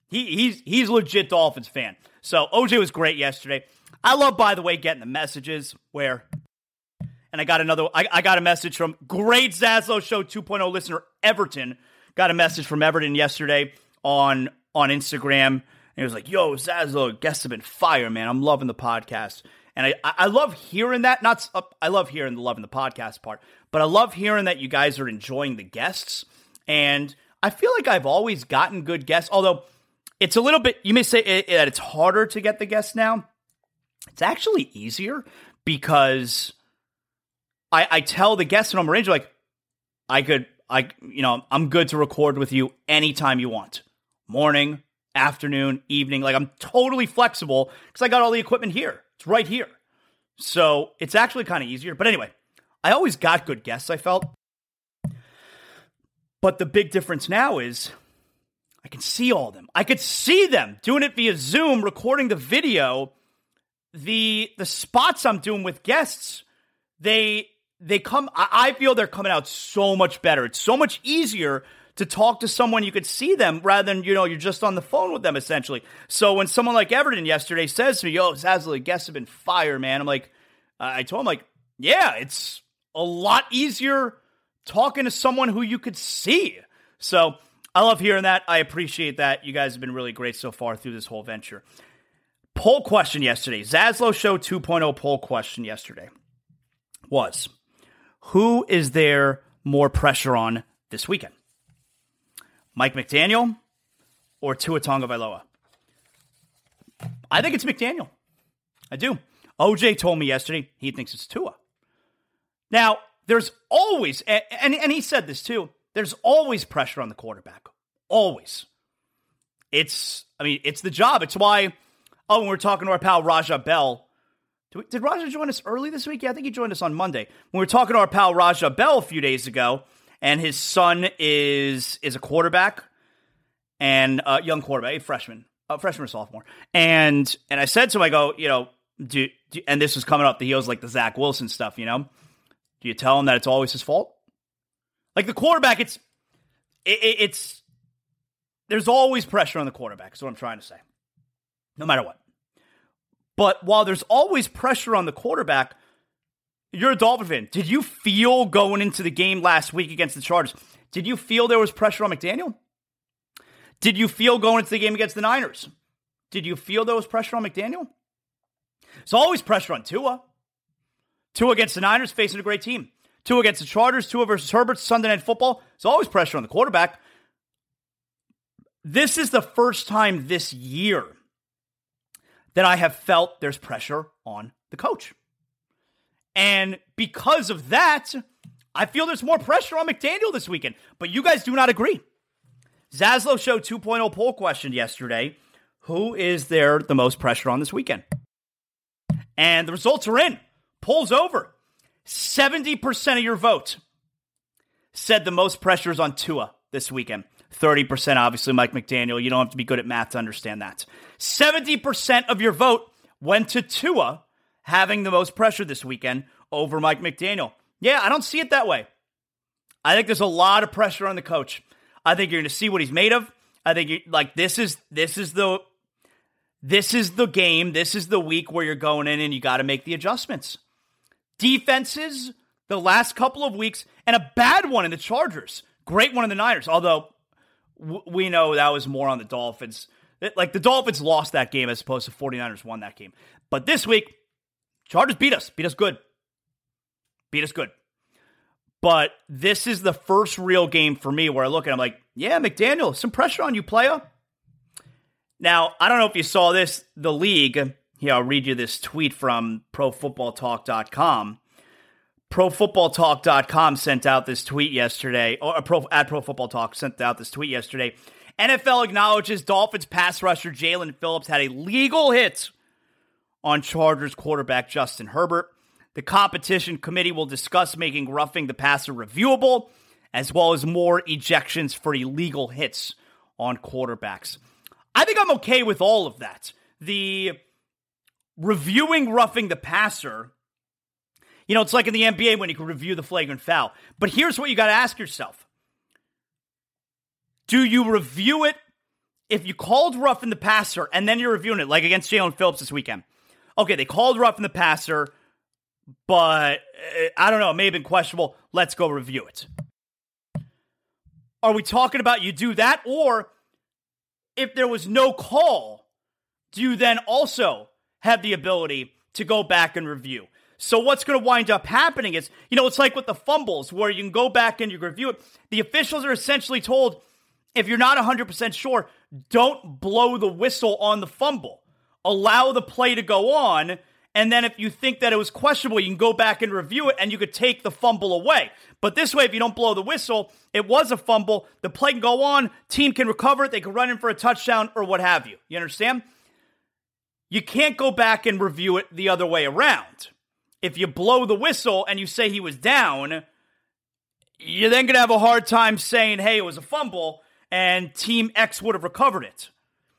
S1: He, he's, he's legit Dolphins fan. So OJ was great yesterday. I love, by the way, getting the messages where, and I got another, I, I got a message from great Zaslow Show 2.0 listener Everton Got a message from Everton yesterday on on Instagram. And he was like, "Yo, Zaslow, guests have been fire, man. I'm loving the podcast." And I, I love hearing that. Not I love hearing the loving the podcast part, but I love hearing that you guys are enjoying the guests. And I feel like I've always gotten good guests, although it's a little bit. You may say it, that it's harder to get the guests now. It's actually easier because I, I tell the guests when I'm arranging, like, I could I, you know, I'm good to record with you anytime you want. Morning, afternoon, evening. Like I'm totally flexible because I got all the equipment here. It's right here. So it's actually kind of easier. But anyway, I always got good guests, I felt. But the big difference now is I can see all them. I could see them doing it via Zoom, recording the video. The the spots I'm doing with guests, they they come I feel they're coming out so much better. It's so much easier to talk to someone you could see them rather than, you know, you're just on the phone with them essentially. So when someone like Everton yesterday says to me, yo, Zaslow, guests have been fire, man. I'm like, I told him like, yeah, it's a lot easier talking to someone who you could see. So I love hearing that. I appreciate that. You guys have been really great so far through this whole venture. Poll question yesterday, Zaslow Show 2.0 poll question yesterday was Who is there more pressure on this weekend? Mike McDaniel or Tua Tagovailoa? I think it's McDaniel. I do. OJ told me yesterday he thinks it's Tua. Now, there's always, and, and he said this too, there's always pressure on the quarterback. Always. It's, I mean, it's the job. It's why, oh, when we are talking to our pal Raja Bell, did, Raja join us early this week? Yeah, I think he joined us on Monday. When we were talking to our pal Raja Bell a few days ago, and his son is is a quarterback and a young quarterback, a freshman, a freshman or sophomore. And and I said to him, I go, you know, do, do and this was coming up the heels like the Zach Wilson stuff, you know. Do you tell him that it's always his fault? Like the quarterback, it's it, it, it's there's always pressure on the quarterback. Is what I'm trying to say. No matter what. But while there's always pressure on the quarterback, you're a Dolphin fan. Did you feel going into the game last week against the Chargers? Did you feel there was pressure on McDaniel? Did you feel going into the game against the Niners? Did you feel there was pressure on McDaniel? It's always pressure on Tua. Tua against the Niners facing a great team. Tua against the Chargers, Tua versus Herbert, Sunday Night Football. It's always pressure on the quarterback. This is the first time this year that I have felt there's pressure on the coach. And because of that, I feel there's more pressure on McDaniel this weekend. But you guys do not agree. Zaslow Show 2.0 poll question yesterday Who is there the most pressure on this weekend? And the results are in. Poll's over. 70% of your vote said the most pressure is on Tua this weekend. 30% obviously Mike McDaniel. You don't have to be good at math to understand that. 70% of your vote went to Tua having the most pressure this weekend over Mike McDaniel. Yeah, I don't see it that way. I think there's a lot of pressure on the coach. I think you're going to see what he's made of. I think you like this is this is the this is the game. This is the week where you're going in and you got to make the adjustments. Defenses the last couple of weeks and a bad one in the Chargers. Great one in the Niners. Although we know that was more on the Dolphins. Like the Dolphins lost that game as opposed to 49ers won that game. But this week, Chargers beat us. Beat us good. Beat us good. But this is the first real game for me where I look and I'm like, yeah, McDaniel, some pressure on you, player. Now, I don't know if you saw this. The league, here, I'll read you this tweet from ProFootballTalk.com. ProFootballTalk.com sent out this tweet yesterday, or uh, Pro, at Pro Football Talk sent out this tweet yesterday. NFL acknowledges Dolphins pass rusher Jaelan Phillips had a legal hit on Chargers quarterback Justin Herbert. The competition committee will discuss making roughing the passer reviewable, as well as more ejections for illegal hits on quarterbacks. I think I'm okay with all of that. The reviewing roughing the passer, you know, it's like in the NBA when you can review the flagrant foul. But here's what you got to ask yourself Do you review it if you called rough in the passer and then you're reviewing it, like against Jaelan Phillips this weekend? Okay, they called roughing the passer, but uh, I don't know, it may have been questionable. Let's go review it. Are we talking about you do that? Or if there was no call, do you then also have the ability to go back and review? So what's going to wind up happening is, you know, it's like with the fumbles where you can go back and you review it. The officials are essentially told if you're not 100% sure, don't blow the whistle on the fumble. Allow the play to go on and then if you think that it was questionable, you can go back and review it and you could take the fumble away. But this way, if you don't blow the whistle, it was a fumble. The play can go on, team can recover it, they can run in for a touchdown or what have you. You understand? You can't go back and review it the other way around. If you blow the whistle and you say he was down, you're then going to have a hard time saying, hey, it was a fumble and team X would have recovered it.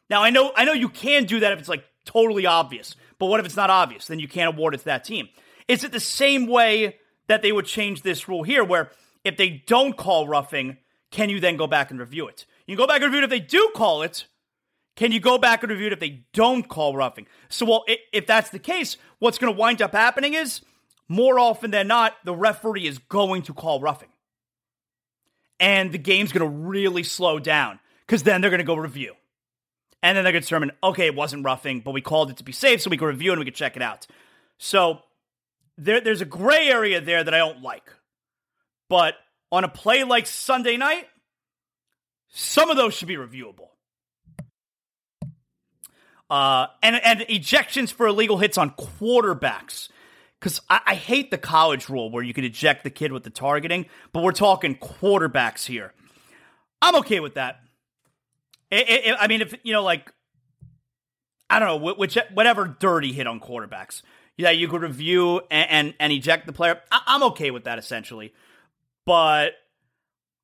S1: Now, I know I know you can do that if it's like totally obvious. But what if it's not obvious? Then you can't award it to that team. Is it the same way that they would change this rule here, where if they don't call roughing, can you then go back and review it? You can go back and review it if they do call it. Can you go back and review it if they don't call roughing? So, well, if that's the case, what's going to wind up happening is more often than not, the referee is going to call roughing. And the game's going to really slow down because then they're going to go review. And then they're going to determine, okay, it wasn't roughing, but we called it to be safe so we can review and we can check it out. So there, there's a gray area there that I don't like. But on a play like Sunday night, some of those should be reviewable. Uh, and and ejections for illegal hits on quarterbacks. Because I, I, hate the college rule where you can eject the kid with the targeting, but we're talking quarterbacks here. I'm okay with that. It, it, I mean, if you know, like, I don't know, which whatever dirty hit on quarterbacks, yeah, you could review and and, and eject the player. I, I'm okay with that essentially, but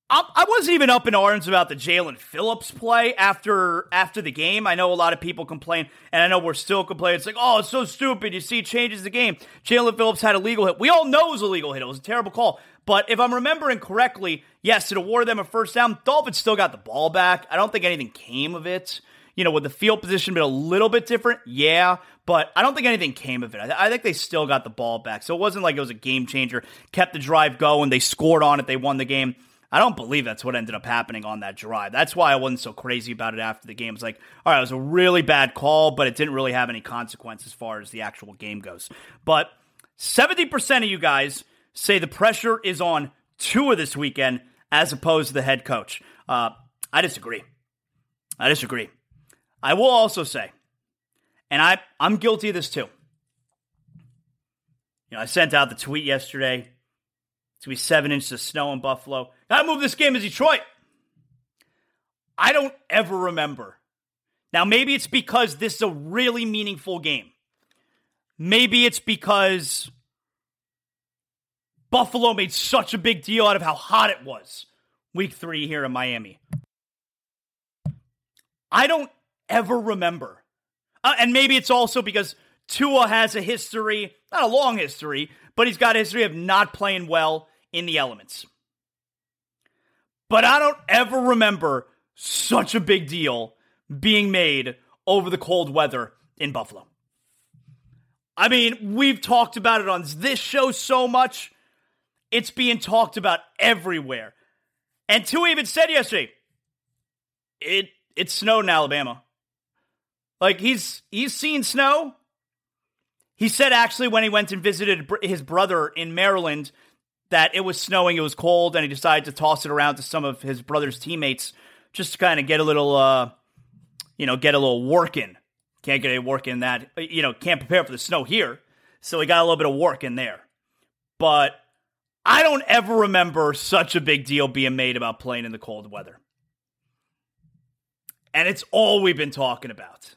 S1: I wasn't even up in arms about the Jaelan Phillips play after after the game. I know a lot of people complain, and I know we're still complaining. It's like, oh, it's so stupid. You see, it changes the game. Jaelan Phillips had a legal hit. We all know it was a legal hit. It was a terrible call. But if I'm remembering correctly, yes, it awarded them a first down. Dolphins still got the ball back. I don't think anything came of it. You know, would the field position been a little bit different? Yeah, but I don't think anything came of it. I, I think they still got the ball back. So it wasn't like it was a game changer. Kept the drive going. They scored on it. They won the game. I don't believe that's what ended up happening on that drive. That's why I wasn't so crazy about it after the game. It's like, all right, it was a really bad call, but it didn't really have any consequence as far as the actual game goes. But 70% of you guys say the pressure is on Tua this weekend as opposed to the head coach. Uh, I disagree. I disagree. I will also say, and I, I'm guilty of this too. You know, I sent out the tweet yesterday it's going to be seven inches of snow in Buffalo. Gotta move this game to Detroit. I don't ever remember. Now, maybe it's because this is a really meaningful game. Maybe it's because Buffalo made such a big deal out of how hot it was week three here in Miami. I don't ever remember. Uh, and maybe it's also because Tua has a history, not a long history, but he's got a history of not playing well in the elements. But I don't ever remember such a big deal being made over the cold weather in Buffalo. I mean, we've talked about it on this show so much. It's being talked about everywhere. And Tua even said yesterday, it it snowed in Alabama. Like he's he's seen snow. He said actually when he went and visited his brother in Maryland that it was snowing, it was cold, and he decided to toss it around to some of his brother's teammates just to kind of get a little, uh, you know, get a little work in. Can't get any work in that, you know, can't prepare for the snow here. So he got a little bit of work in there. But I don't ever remember such a big deal being made about playing in the cold weather. And it's all we've been talking about.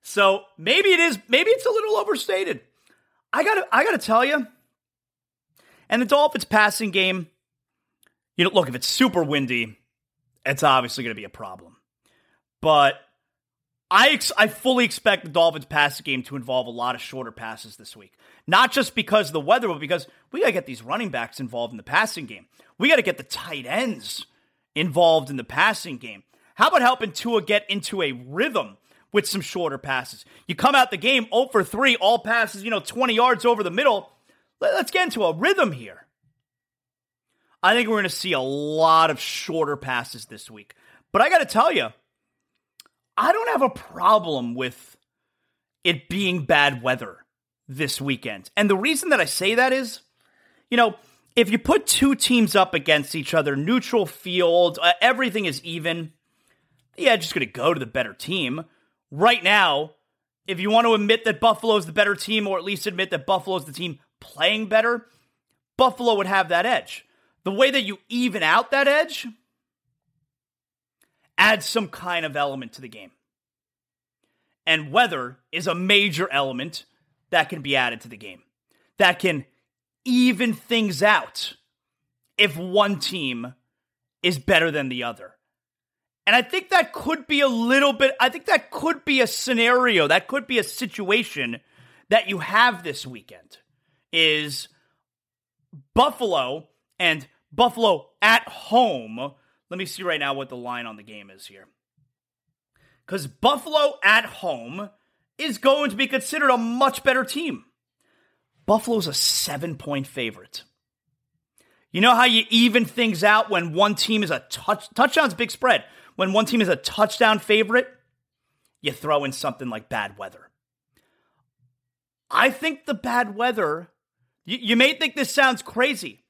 S1: So maybe it is, maybe it's a little overstated. I gotta, I gotta tell you, and the Dolphins' passing game, you know, look, if it's super windy, it's obviously going to be a problem. But I ex- I fully expect the Dolphins' passing game to involve a lot of shorter passes this week. Not just because of the weather, but because we got to get these running backs involved in the passing game. We got to get the tight ends involved in the passing game. How about helping Tua get into a rhythm with some shorter passes? You come out the game 0 for 3, all passes, you know, 20 yards over the middle. Let's get into a rhythm here. I think we're going to see a lot of shorter passes this week. But I got to tell you, I don't have a problem with it being bad weather this weekend. And the reason that I say that is, you know, if you put two teams up against each other, neutral field, uh, everything is even, the yeah, just going to go to the better team. Right now, if you want to admit that Buffalo is the better team, or at least admit that Buffalo is the team playing better, Buffalo would have that edge. The way that you even out that edge adds some kind of element to the game. And weather is a major element that can be added to the game, that can even things out if one team is better than the other. And I think that could be a little bit, I think that could be a scenario, that could be a situation that you have this weekend is Buffalo and Buffalo at home. Let me see right now what the line on the game is here. Because Buffalo at home is going to be considered a much better team. Buffalo's a seven point favorite. You know how you even things out when one team is a touch touchdown's big spread. When one team is a touchdown favorite, you throw in something like bad weather. I think the bad weather, you, you may think this sounds crazy.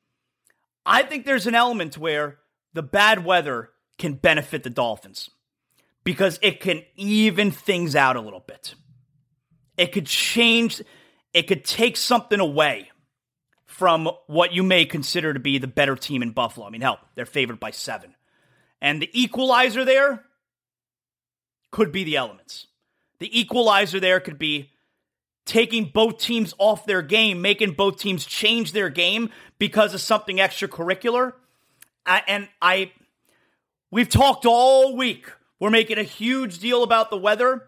S1: I think there's an element where the bad weather can benefit the Dolphins because it can even things out a little bit. It could change, it could take something away from what you may consider to be the better team in Buffalo. I mean, hell, they're favored by seven. And the equalizer there could be the elements. The equalizer there could be taking both teams off their game, making both teams change their game because of something extracurricular. and I, we've talked all week. We're making a huge deal about the weather.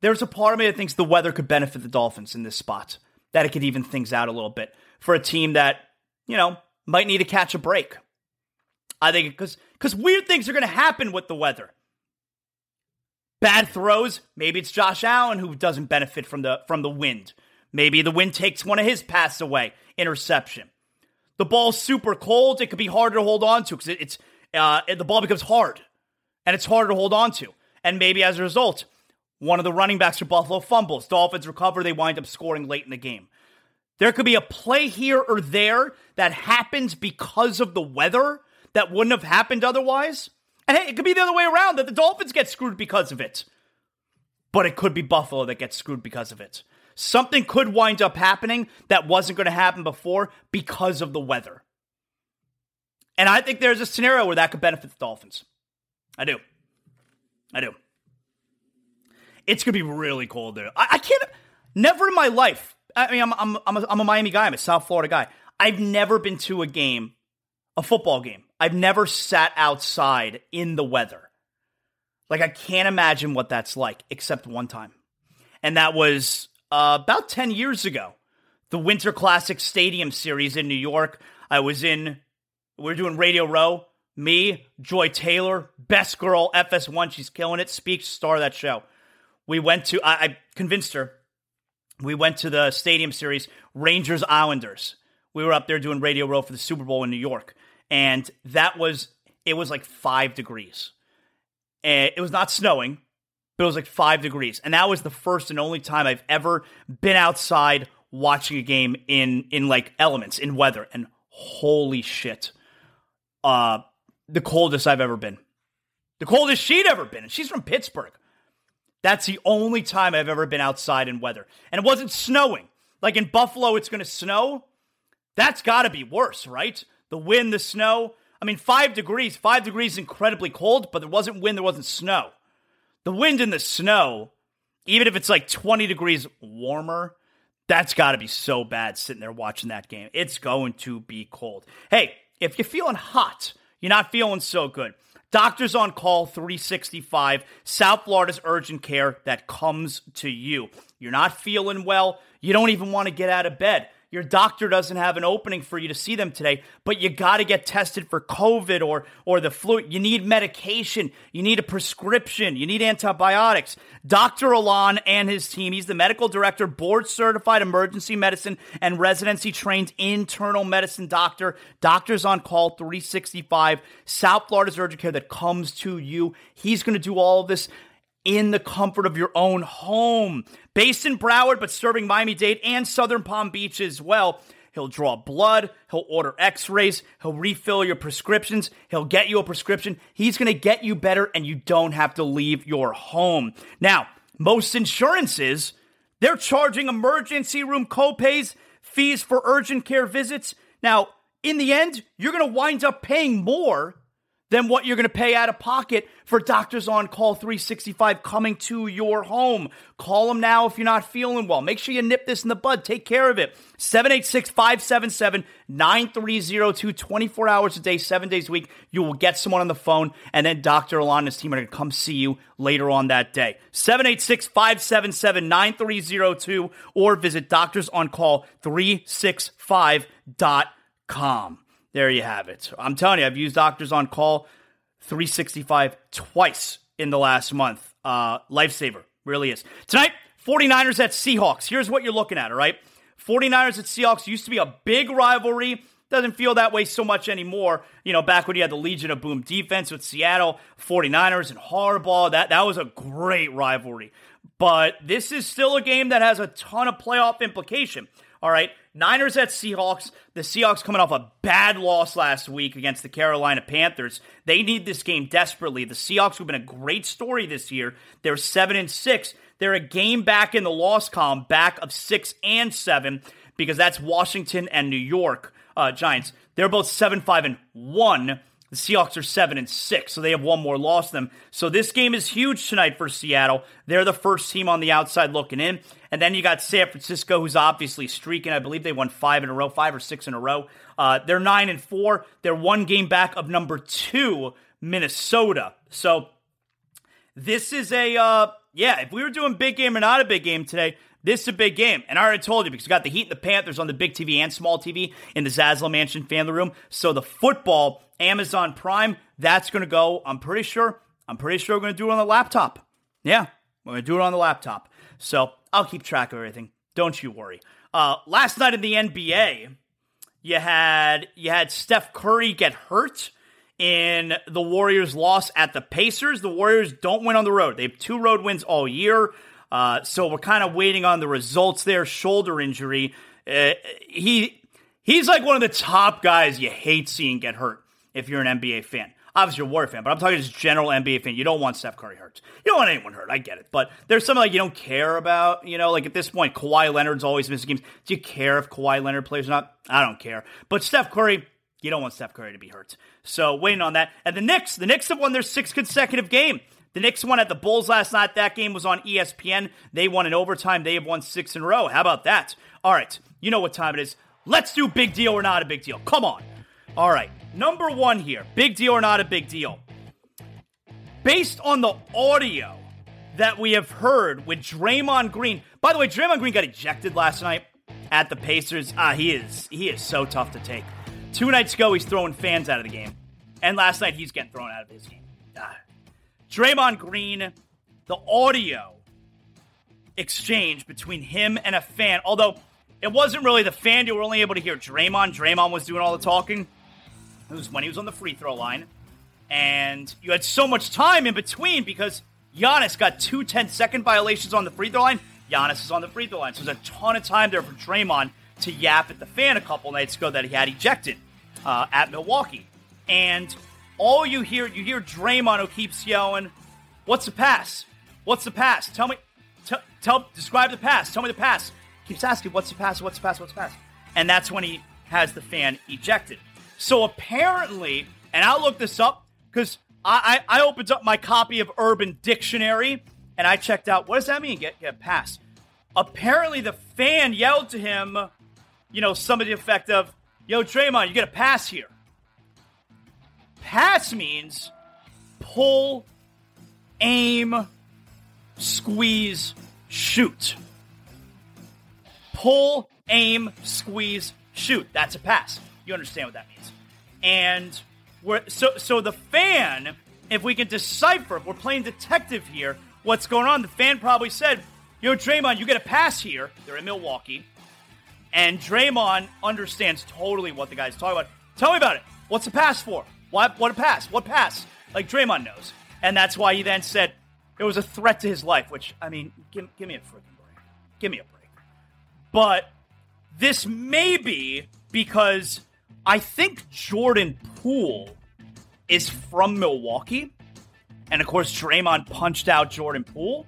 S1: There's a part of me that thinks the weather could benefit the Dolphins in this spot, that it could even things out a little bit for a team that, you know, might need to catch a break. I think because because weird things are going to happen with the weather. Bad throws. Maybe it's Josh Allen who doesn't benefit from the from the wind. Maybe the wind takes one of his passes away. Interception. The ball's super cold. It could be harder to hold on to because it, it's uh, the ball becomes hard, and it's harder to hold on to. And maybe as a result, one of the running backs for Buffalo fumbles. Dolphins recover. They wind up scoring late in the game. There could be a play here or there that happens because of the weather that wouldn't have happened otherwise. And hey, it could be the other way around that the Dolphins get screwed because of it. But it could be Buffalo that gets screwed because of it. Something could wind up happening that wasn't going to happen before because of the weather. And I think there's a scenario where that could benefit the Dolphins. I do. I do. It's going to be really cold there. I, I, can't, never in my life. I mean, I'm, I'm, I'm, a, I'm a Miami guy, I'm a South Florida guy. I've never been to a game, a football game, I've never sat outside in the weather. Like, I can't imagine what that's like, except one time. And that was uh, about 10 years ago. The Winter Classic Stadium Series in New York. I was in, we are doing Radio Row. Me, Joy Taylor, best girl, FS1. She's killing it. Speaks, star of that show. We went to, I, I convinced her. We went to the Stadium Series, Rangers Islanders. We were up there doing Radio Row for the Super Bowl in New York and that was it was like five degrees. And it was not snowing, but it was like five degrees. And that was the first and only time I've ever been outside watching a game in in like elements, in weather. And holy shit. Uh the coldest I've ever been. The coldest she'd ever been. And she's from Pittsburgh. That's the only time I've ever been outside in weather. And it wasn't snowing. Like in Buffalo, it's going to snow. That's got to be worse, right? The wind, the snow. I mean, five degrees. Five degrees is incredibly cold, but there wasn't wind, there wasn't snow. The wind and the snow, even if it's like 20 degrees warmer, that's got to be so bad sitting there watching that game. It's going to be cold. Hey, if you're feeling hot, you're not feeling so good. Doctors on Call 365, South Florida's urgent care that comes to you. You're not feeling well. You don't even want to get out of bed your doctor doesn't have an opening for you to see them today, but you got to get tested for COVID or or the flu. You need medication, you need a prescription, you need antibiotics. Dr. Alon and his team, he's the medical director, board certified emergency medicine and residency trained internal medicine doctor. Doctors on call 365, South Florida's urgent care that comes to you. He's going to do all of this in the comfort of your own home. Based in Broward, but serving Miami Dade and Southern Palm Beach as well. He'll draw blood. He'll order x rays. He'll refill your prescriptions. He'll get you a prescription. He's going to get you better, and you don't have to leave your home. Now, most insurances, they're charging emergency room copays, fees for urgent care visits. Now, in the end, you're going to wind up paying more than what you're going to pay out of pocket for Doctors on Call 365 coming to your home. Call them now if you're not feeling well. Make sure you nip this in the bud. Take care of it. 786 577 9302, 24 hours a day, seven days a week. You will get someone on the phone, and then Dr. Alon and his team are going to come see you later on that day. 786 577 9302, or visit doctorsoncall365.com. There you have it. I'm telling you, I've used Doctors on Call 365 twice in the last month. Uh, lifesaver, really is. Tonight, 49ers at Seahawks. Here's what you're looking at, all right? 49ers at Seahawks used to be a big rivalry. Doesn't feel that way so much anymore. You know, back when you had the Legion of Boom defense with Seattle, 49ers and Harbaugh, that, that was a great rivalry. But this is still a game that has a ton of playoff implication. All right. Niners at Seahawks. The Seahawks coming off a bad loss last week against the Carolina Panthers. They need this game desperately. The Seahawks have been a great story this year. They're seven and six. They're a game back in the loss column, back of six and seven, because that's Washington and New York uh, Giants. They're both seven, five, and one. The Seahawks are seven and six, so they have one more loss them. So this game is huge tonight for Seattle. They're the first team on the outside looking in, and then you got San Francisco, who's obviously streaking. I believe they won five in a row, five or six in a row. Uh, they're nine and four. They're one game back of number two, Minnesota. So this is a uh, yeah. If we were doing big game or not a big game today, this is a big game. And I already told you because we got the Heat and the Panthers on the big TV and small TV in the Zaslow Mansion family room. So the football, Amazon Prime, that's going to go, I'm pretty sure, I'm pretty sure we're going to do it on the laptop. Yeah, we're going to do it on the laptop. So I'll keep track of everything. Don't you worry. Uh, last night in the NBA, you had you had Steph Curry get hurt in the Warriors' loss at the Pacers. The Warriors don't win on the road. They have two road wins all year. Uh, so we're kind of waiting on the results there. Shoulder injury. Uh, he he's like one of the top guys you hate seeing get hurt if you're an NBA fan. Obviously, you're a Warrior fan, but I'm talking just general NBA fan. You don't want Steph Curry hurt. You don't want anyone hurt. I get it, but there's something like you don't care about. You know, like at this point, Kawhi Leonard's always missing games. Do you care if Kawhi Leonard plays or not? I don't care. But Steph Curry, you don't want Steph Curry to be hurt. So waiting on that. And the Knicks, the Knicks have won their sixth consecutive game. The Knicks won at the Bulls last night. That game was on ESPN. They won in overtime. They have won six in a row. How about that? All right. You know what time it is. Let's do big deal or not a big deal. Come on. All right. Number one here big deal or not a big deal. Based on the audio that we have heard with Draymond Green. By the way, Draymond Green got ejected last night at the Pacers. Ah, he is he is so tough to take. Two nights ago, he's throwing fans out of the game, and last night he's getting thrown out of his game. Ah, Draymond Green, the audio exchange between him and a fan, although it wasn't really the fan, you were only able to hear Draymond. Draymond was doing all the talking. It was when he was on the free throw line. And you had so much time in between because Giannis got two 10 second violations on the free throw line. Giannis is on the free throw line. So there's a ton of time there for Draymond to yap at the fan a couple nights ago that he had ejected uh, at Milwaukee. And all you hear, you hear Draymond who keeps yelling, "What's the pass? What's the pass? Tell me, t- tell, describe the pass. Tell me the pass." Keeps asking, "What's the pass? What's the pass? What's the pass?" And that's when he has the fan ejected. So apparently, and I'll look this up because I, I, I opened up my copy of Urban Dictionary and I checked out what does that mean? Get get pass. Apparently, the fan yelled to him, you know, some of the effect of, "Yo, Draymond, you get a pass here." Pass means pull, aim, squeeze, shoot. Pull, aim, squeeze, shoot. That's a pass. You understand what that means. And we're so so the fan, if we can decipher, if we're playing detective here, what's going on, the fan probably said, Yo, Draymond, you get a pass here. They're in Milwaukee. And Draymond understands totally what the guy's talking about. Tell me about it. What's the pass for? What? What a pass? What pass? Like Draymond knows, and that's why he then said it was a threat to his life. Which I mean, give, give me a freaking break. Give me a break. But this may be because I think Jordan Poole is from Milwaukee, and of course Draymond punched out Jordan Poole,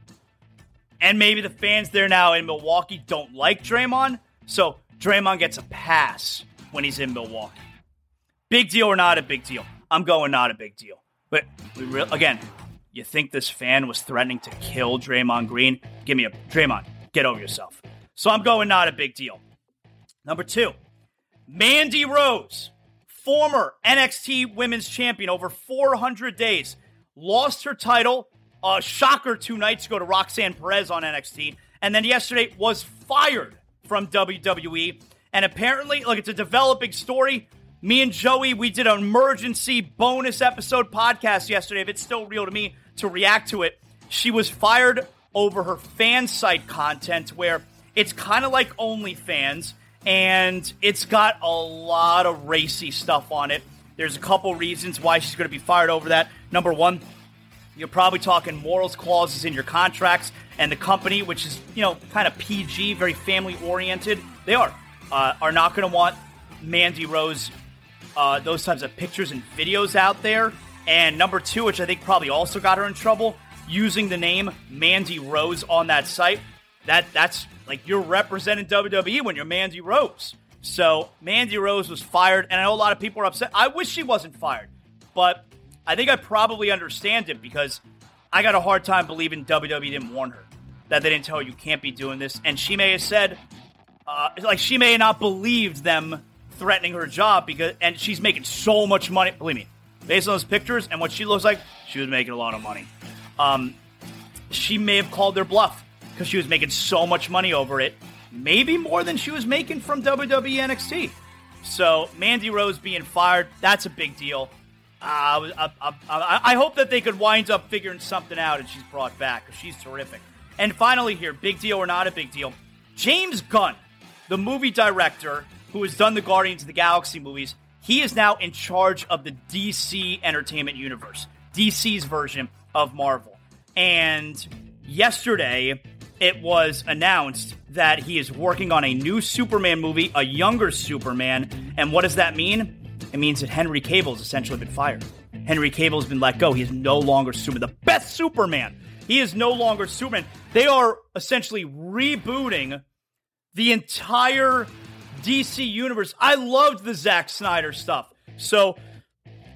S1: and maybe the fans there now in Milwaukee don't like Draymond, so Draymond gets a pass when he's in Milwaukee. Big deal or not a big deal? I'm going not a big deal. But re- again, you think this fan was threatening to kill Draymond Green? Give me a Draymond, get over yourself. So I'm going not a big deal. Number two, Mandy Rose, former NXT Women's Champion over 400 days, lost her title. A shocker two nights ago to Roxanne Perez on NXT, and then yesterday was fired from WWE. And apparently, look, it's a developing story. Me and Joey, we did an emergency bonus episode podcast yesterday. If it's still real to me to react to it, she was fired over her fan site content where It's kind of like OnlyFans, and it's got a lot of racy stuff on it. There's a couple reasons why she's going to be fired over that. Number one, you're probably talking morals clauses in your contracts, and the company, which is you know kind of PG, very family oriented, they are uh, are not going to want Mandy Rose uh, those types of pictures and videos out there. And number two, which I think probably also got her in trouble, using the name Mandy Rose on that site. That that's like you're representing WWE when you're Mandy Rose. So Mandy Rose was fired, and I know a lot of people are upset. I wish she wasn't fired, but I think I probably understand it because I got a hard time believing WWE didn't warn her that they didn't tell her you can't be doing this, and she may have said, uh, like she may not believed them threatening her job because, and she's making so much money. Believe me, based on those pictures and what she looks like, she was making a lot of money. Um, she may have called their bluff because she was making so much money over it, maybe more than she was making from WWE NXT. So Mandy Rose being fired, that's a big deal. Uh, I, I, I, hope that they could wind up figuring something out and she's brought back because she's terrific. And finally, here, big deal or not a big deal, James Gunn, the movie director who has done the Guardians of the Galaxy movies, he is now in charge of the DC Entertainment Universe, DC's version of Marvel. And yesterday, it was announced that he is working on a new Superman movie, a younger Superman. And what does that mean? It means that Henry has essentially been fired. Henry has been let go. He is no longer Superman, the best Superman. He is no longer Superman. They are essentially rebooting the entire DC universe. I loved the Zack Snyder stuff. So,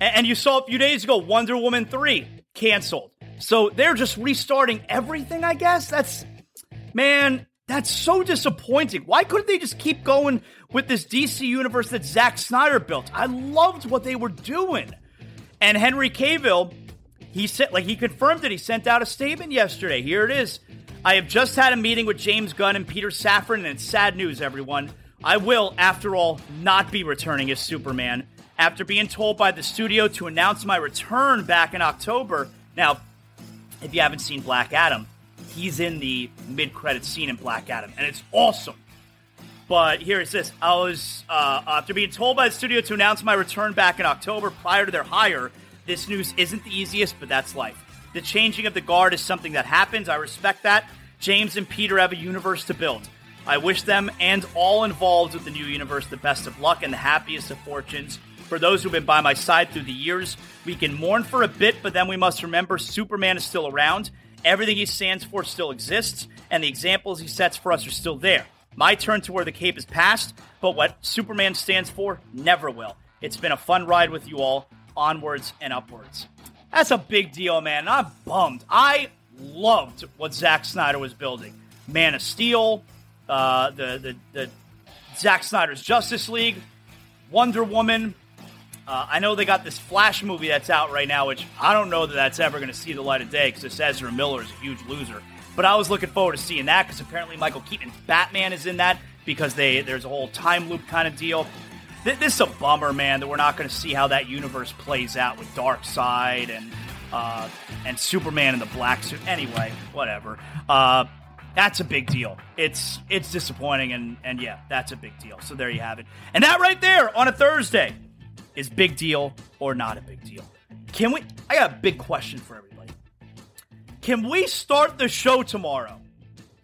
S1: and you saw a few days ago, Wonder Woman 3 canceled. So they're just restarting everything, I guess. That's, man, that's so disappointing. Why couldn't they just keep going with this DC universe that Zack Snyder built? I loved what they were doing. And Henry Cavill, he said, like, he confirmed it. He sent out a statement yesterday. Here it is. I have just had a meeting with James Gunn and Peter Safran, and it's sad news, everyone. I will, after all, not be returning as Superman. After being told by the studio to announce my return back in October. Now, if you haven't seen Black Adam, he's in the mid credit scene in Black Adam, and it's awesome. But here it says I was, uh, after being told by the studio to announce my return back in October prior to their hire, this news isn't the easiest, but that's life. The changing of the guard is something that happens. I respect that. James and Peter have a universe to build. I wish them and all involved with the new universe the best of luck and the happiest of fortunes. For those who've been by my side through the years, we can mourn for a bit, but then we must remember Superman is still around. Everything he stands for still exists, and the examples he sets for us are still there. My turn to wear the cape is past, but what Superman stands for never will. It's been a fun ride with you all, onwards and upwards. That's a big deal, man. I'm bummed. I loved what Zack Snyder was building. Man of Steel, uh, the, the, the Zack Snyder's Justice League, Wonder Woman. Uh, I know they got this Flash movie that's out right now, which I don't know that that's ever going to see the light of day because this Ezra Miller is a huge loser. But I was looking forward to seeing that because apparently Michael Keaton's Batman is in that because they there's a whole time loop kind of deal. Th- this is a bummer, man, that we're not going to see how that universe plays out with Darkseid and uh, and Superman in the black suit. Anyway, whatever. Uh, that's a big deal. It's it's disappointing, and and yeah, that's a big deal. So there you have it. And that right there on a Thursday is big deal or not a big deal. Can we? I got a big question for everybody. Can we start the show tomorrow?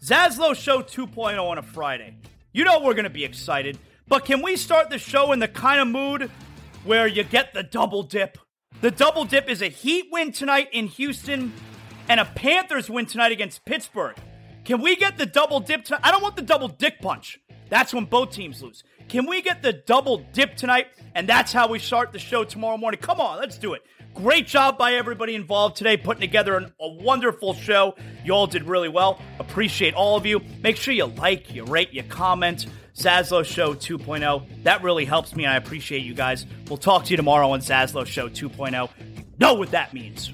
S1: Zaslow Show 2.0 on a Friday. You know we're going to be excited, but can we start the show in the kind of mood where you get the double dip? The double dip is a Heat win tonight in Houston and a Panthers win tonight against Pittsburgh. Can we get the double dip tonight? I don't want the double dick punch. That's when both teams lose. Can we get the double dip tonight? And that's how we start the show tomorrow morning. Come on, let's do it. Great job by everybody involved today, putting together an, a wonderful show. You all did really well. Appreciate all of you. Make sure you like, you rate, you comment. Zaslow Show 2.0. That really helps me. I appreciate you guys. We'll talk to you tomorrow on Zaslow Show 2.0. Know what that means.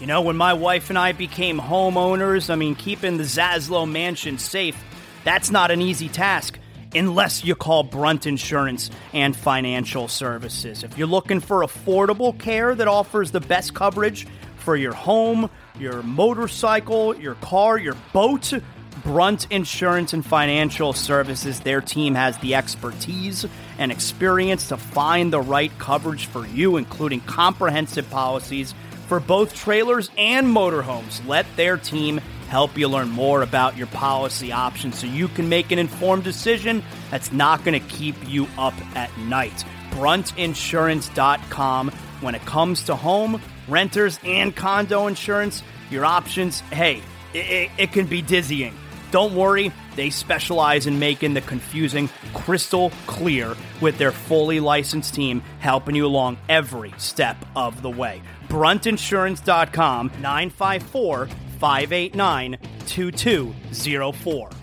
S1: You know, when my wife and I became homeowners, I mean, keeping the Zaslow mansion safe, that's not an easy task unless you call Brunt Insurance and Financial Services. If you're looking for affordable care that offers the best coverage for your home, your motorcycle, your car, your boat, Brunt Insurance and Financial Services, their team has the expertise and experience to find the right coverage for you, including comprehensive policies for both trailers and motorhomes. Let their team help you learn more about your policy options so you can make an informed decision that's not going to keep you up at night. Bruntinsurance.com. When it comes to home, renters, and condo insurance, your options, hey, it, it can be dizzying. Don't worry, they specialize in making the confusing crystal clear with their fully licensed team helping you along every step of the way. Bruntinsurance.com 954 589 2204.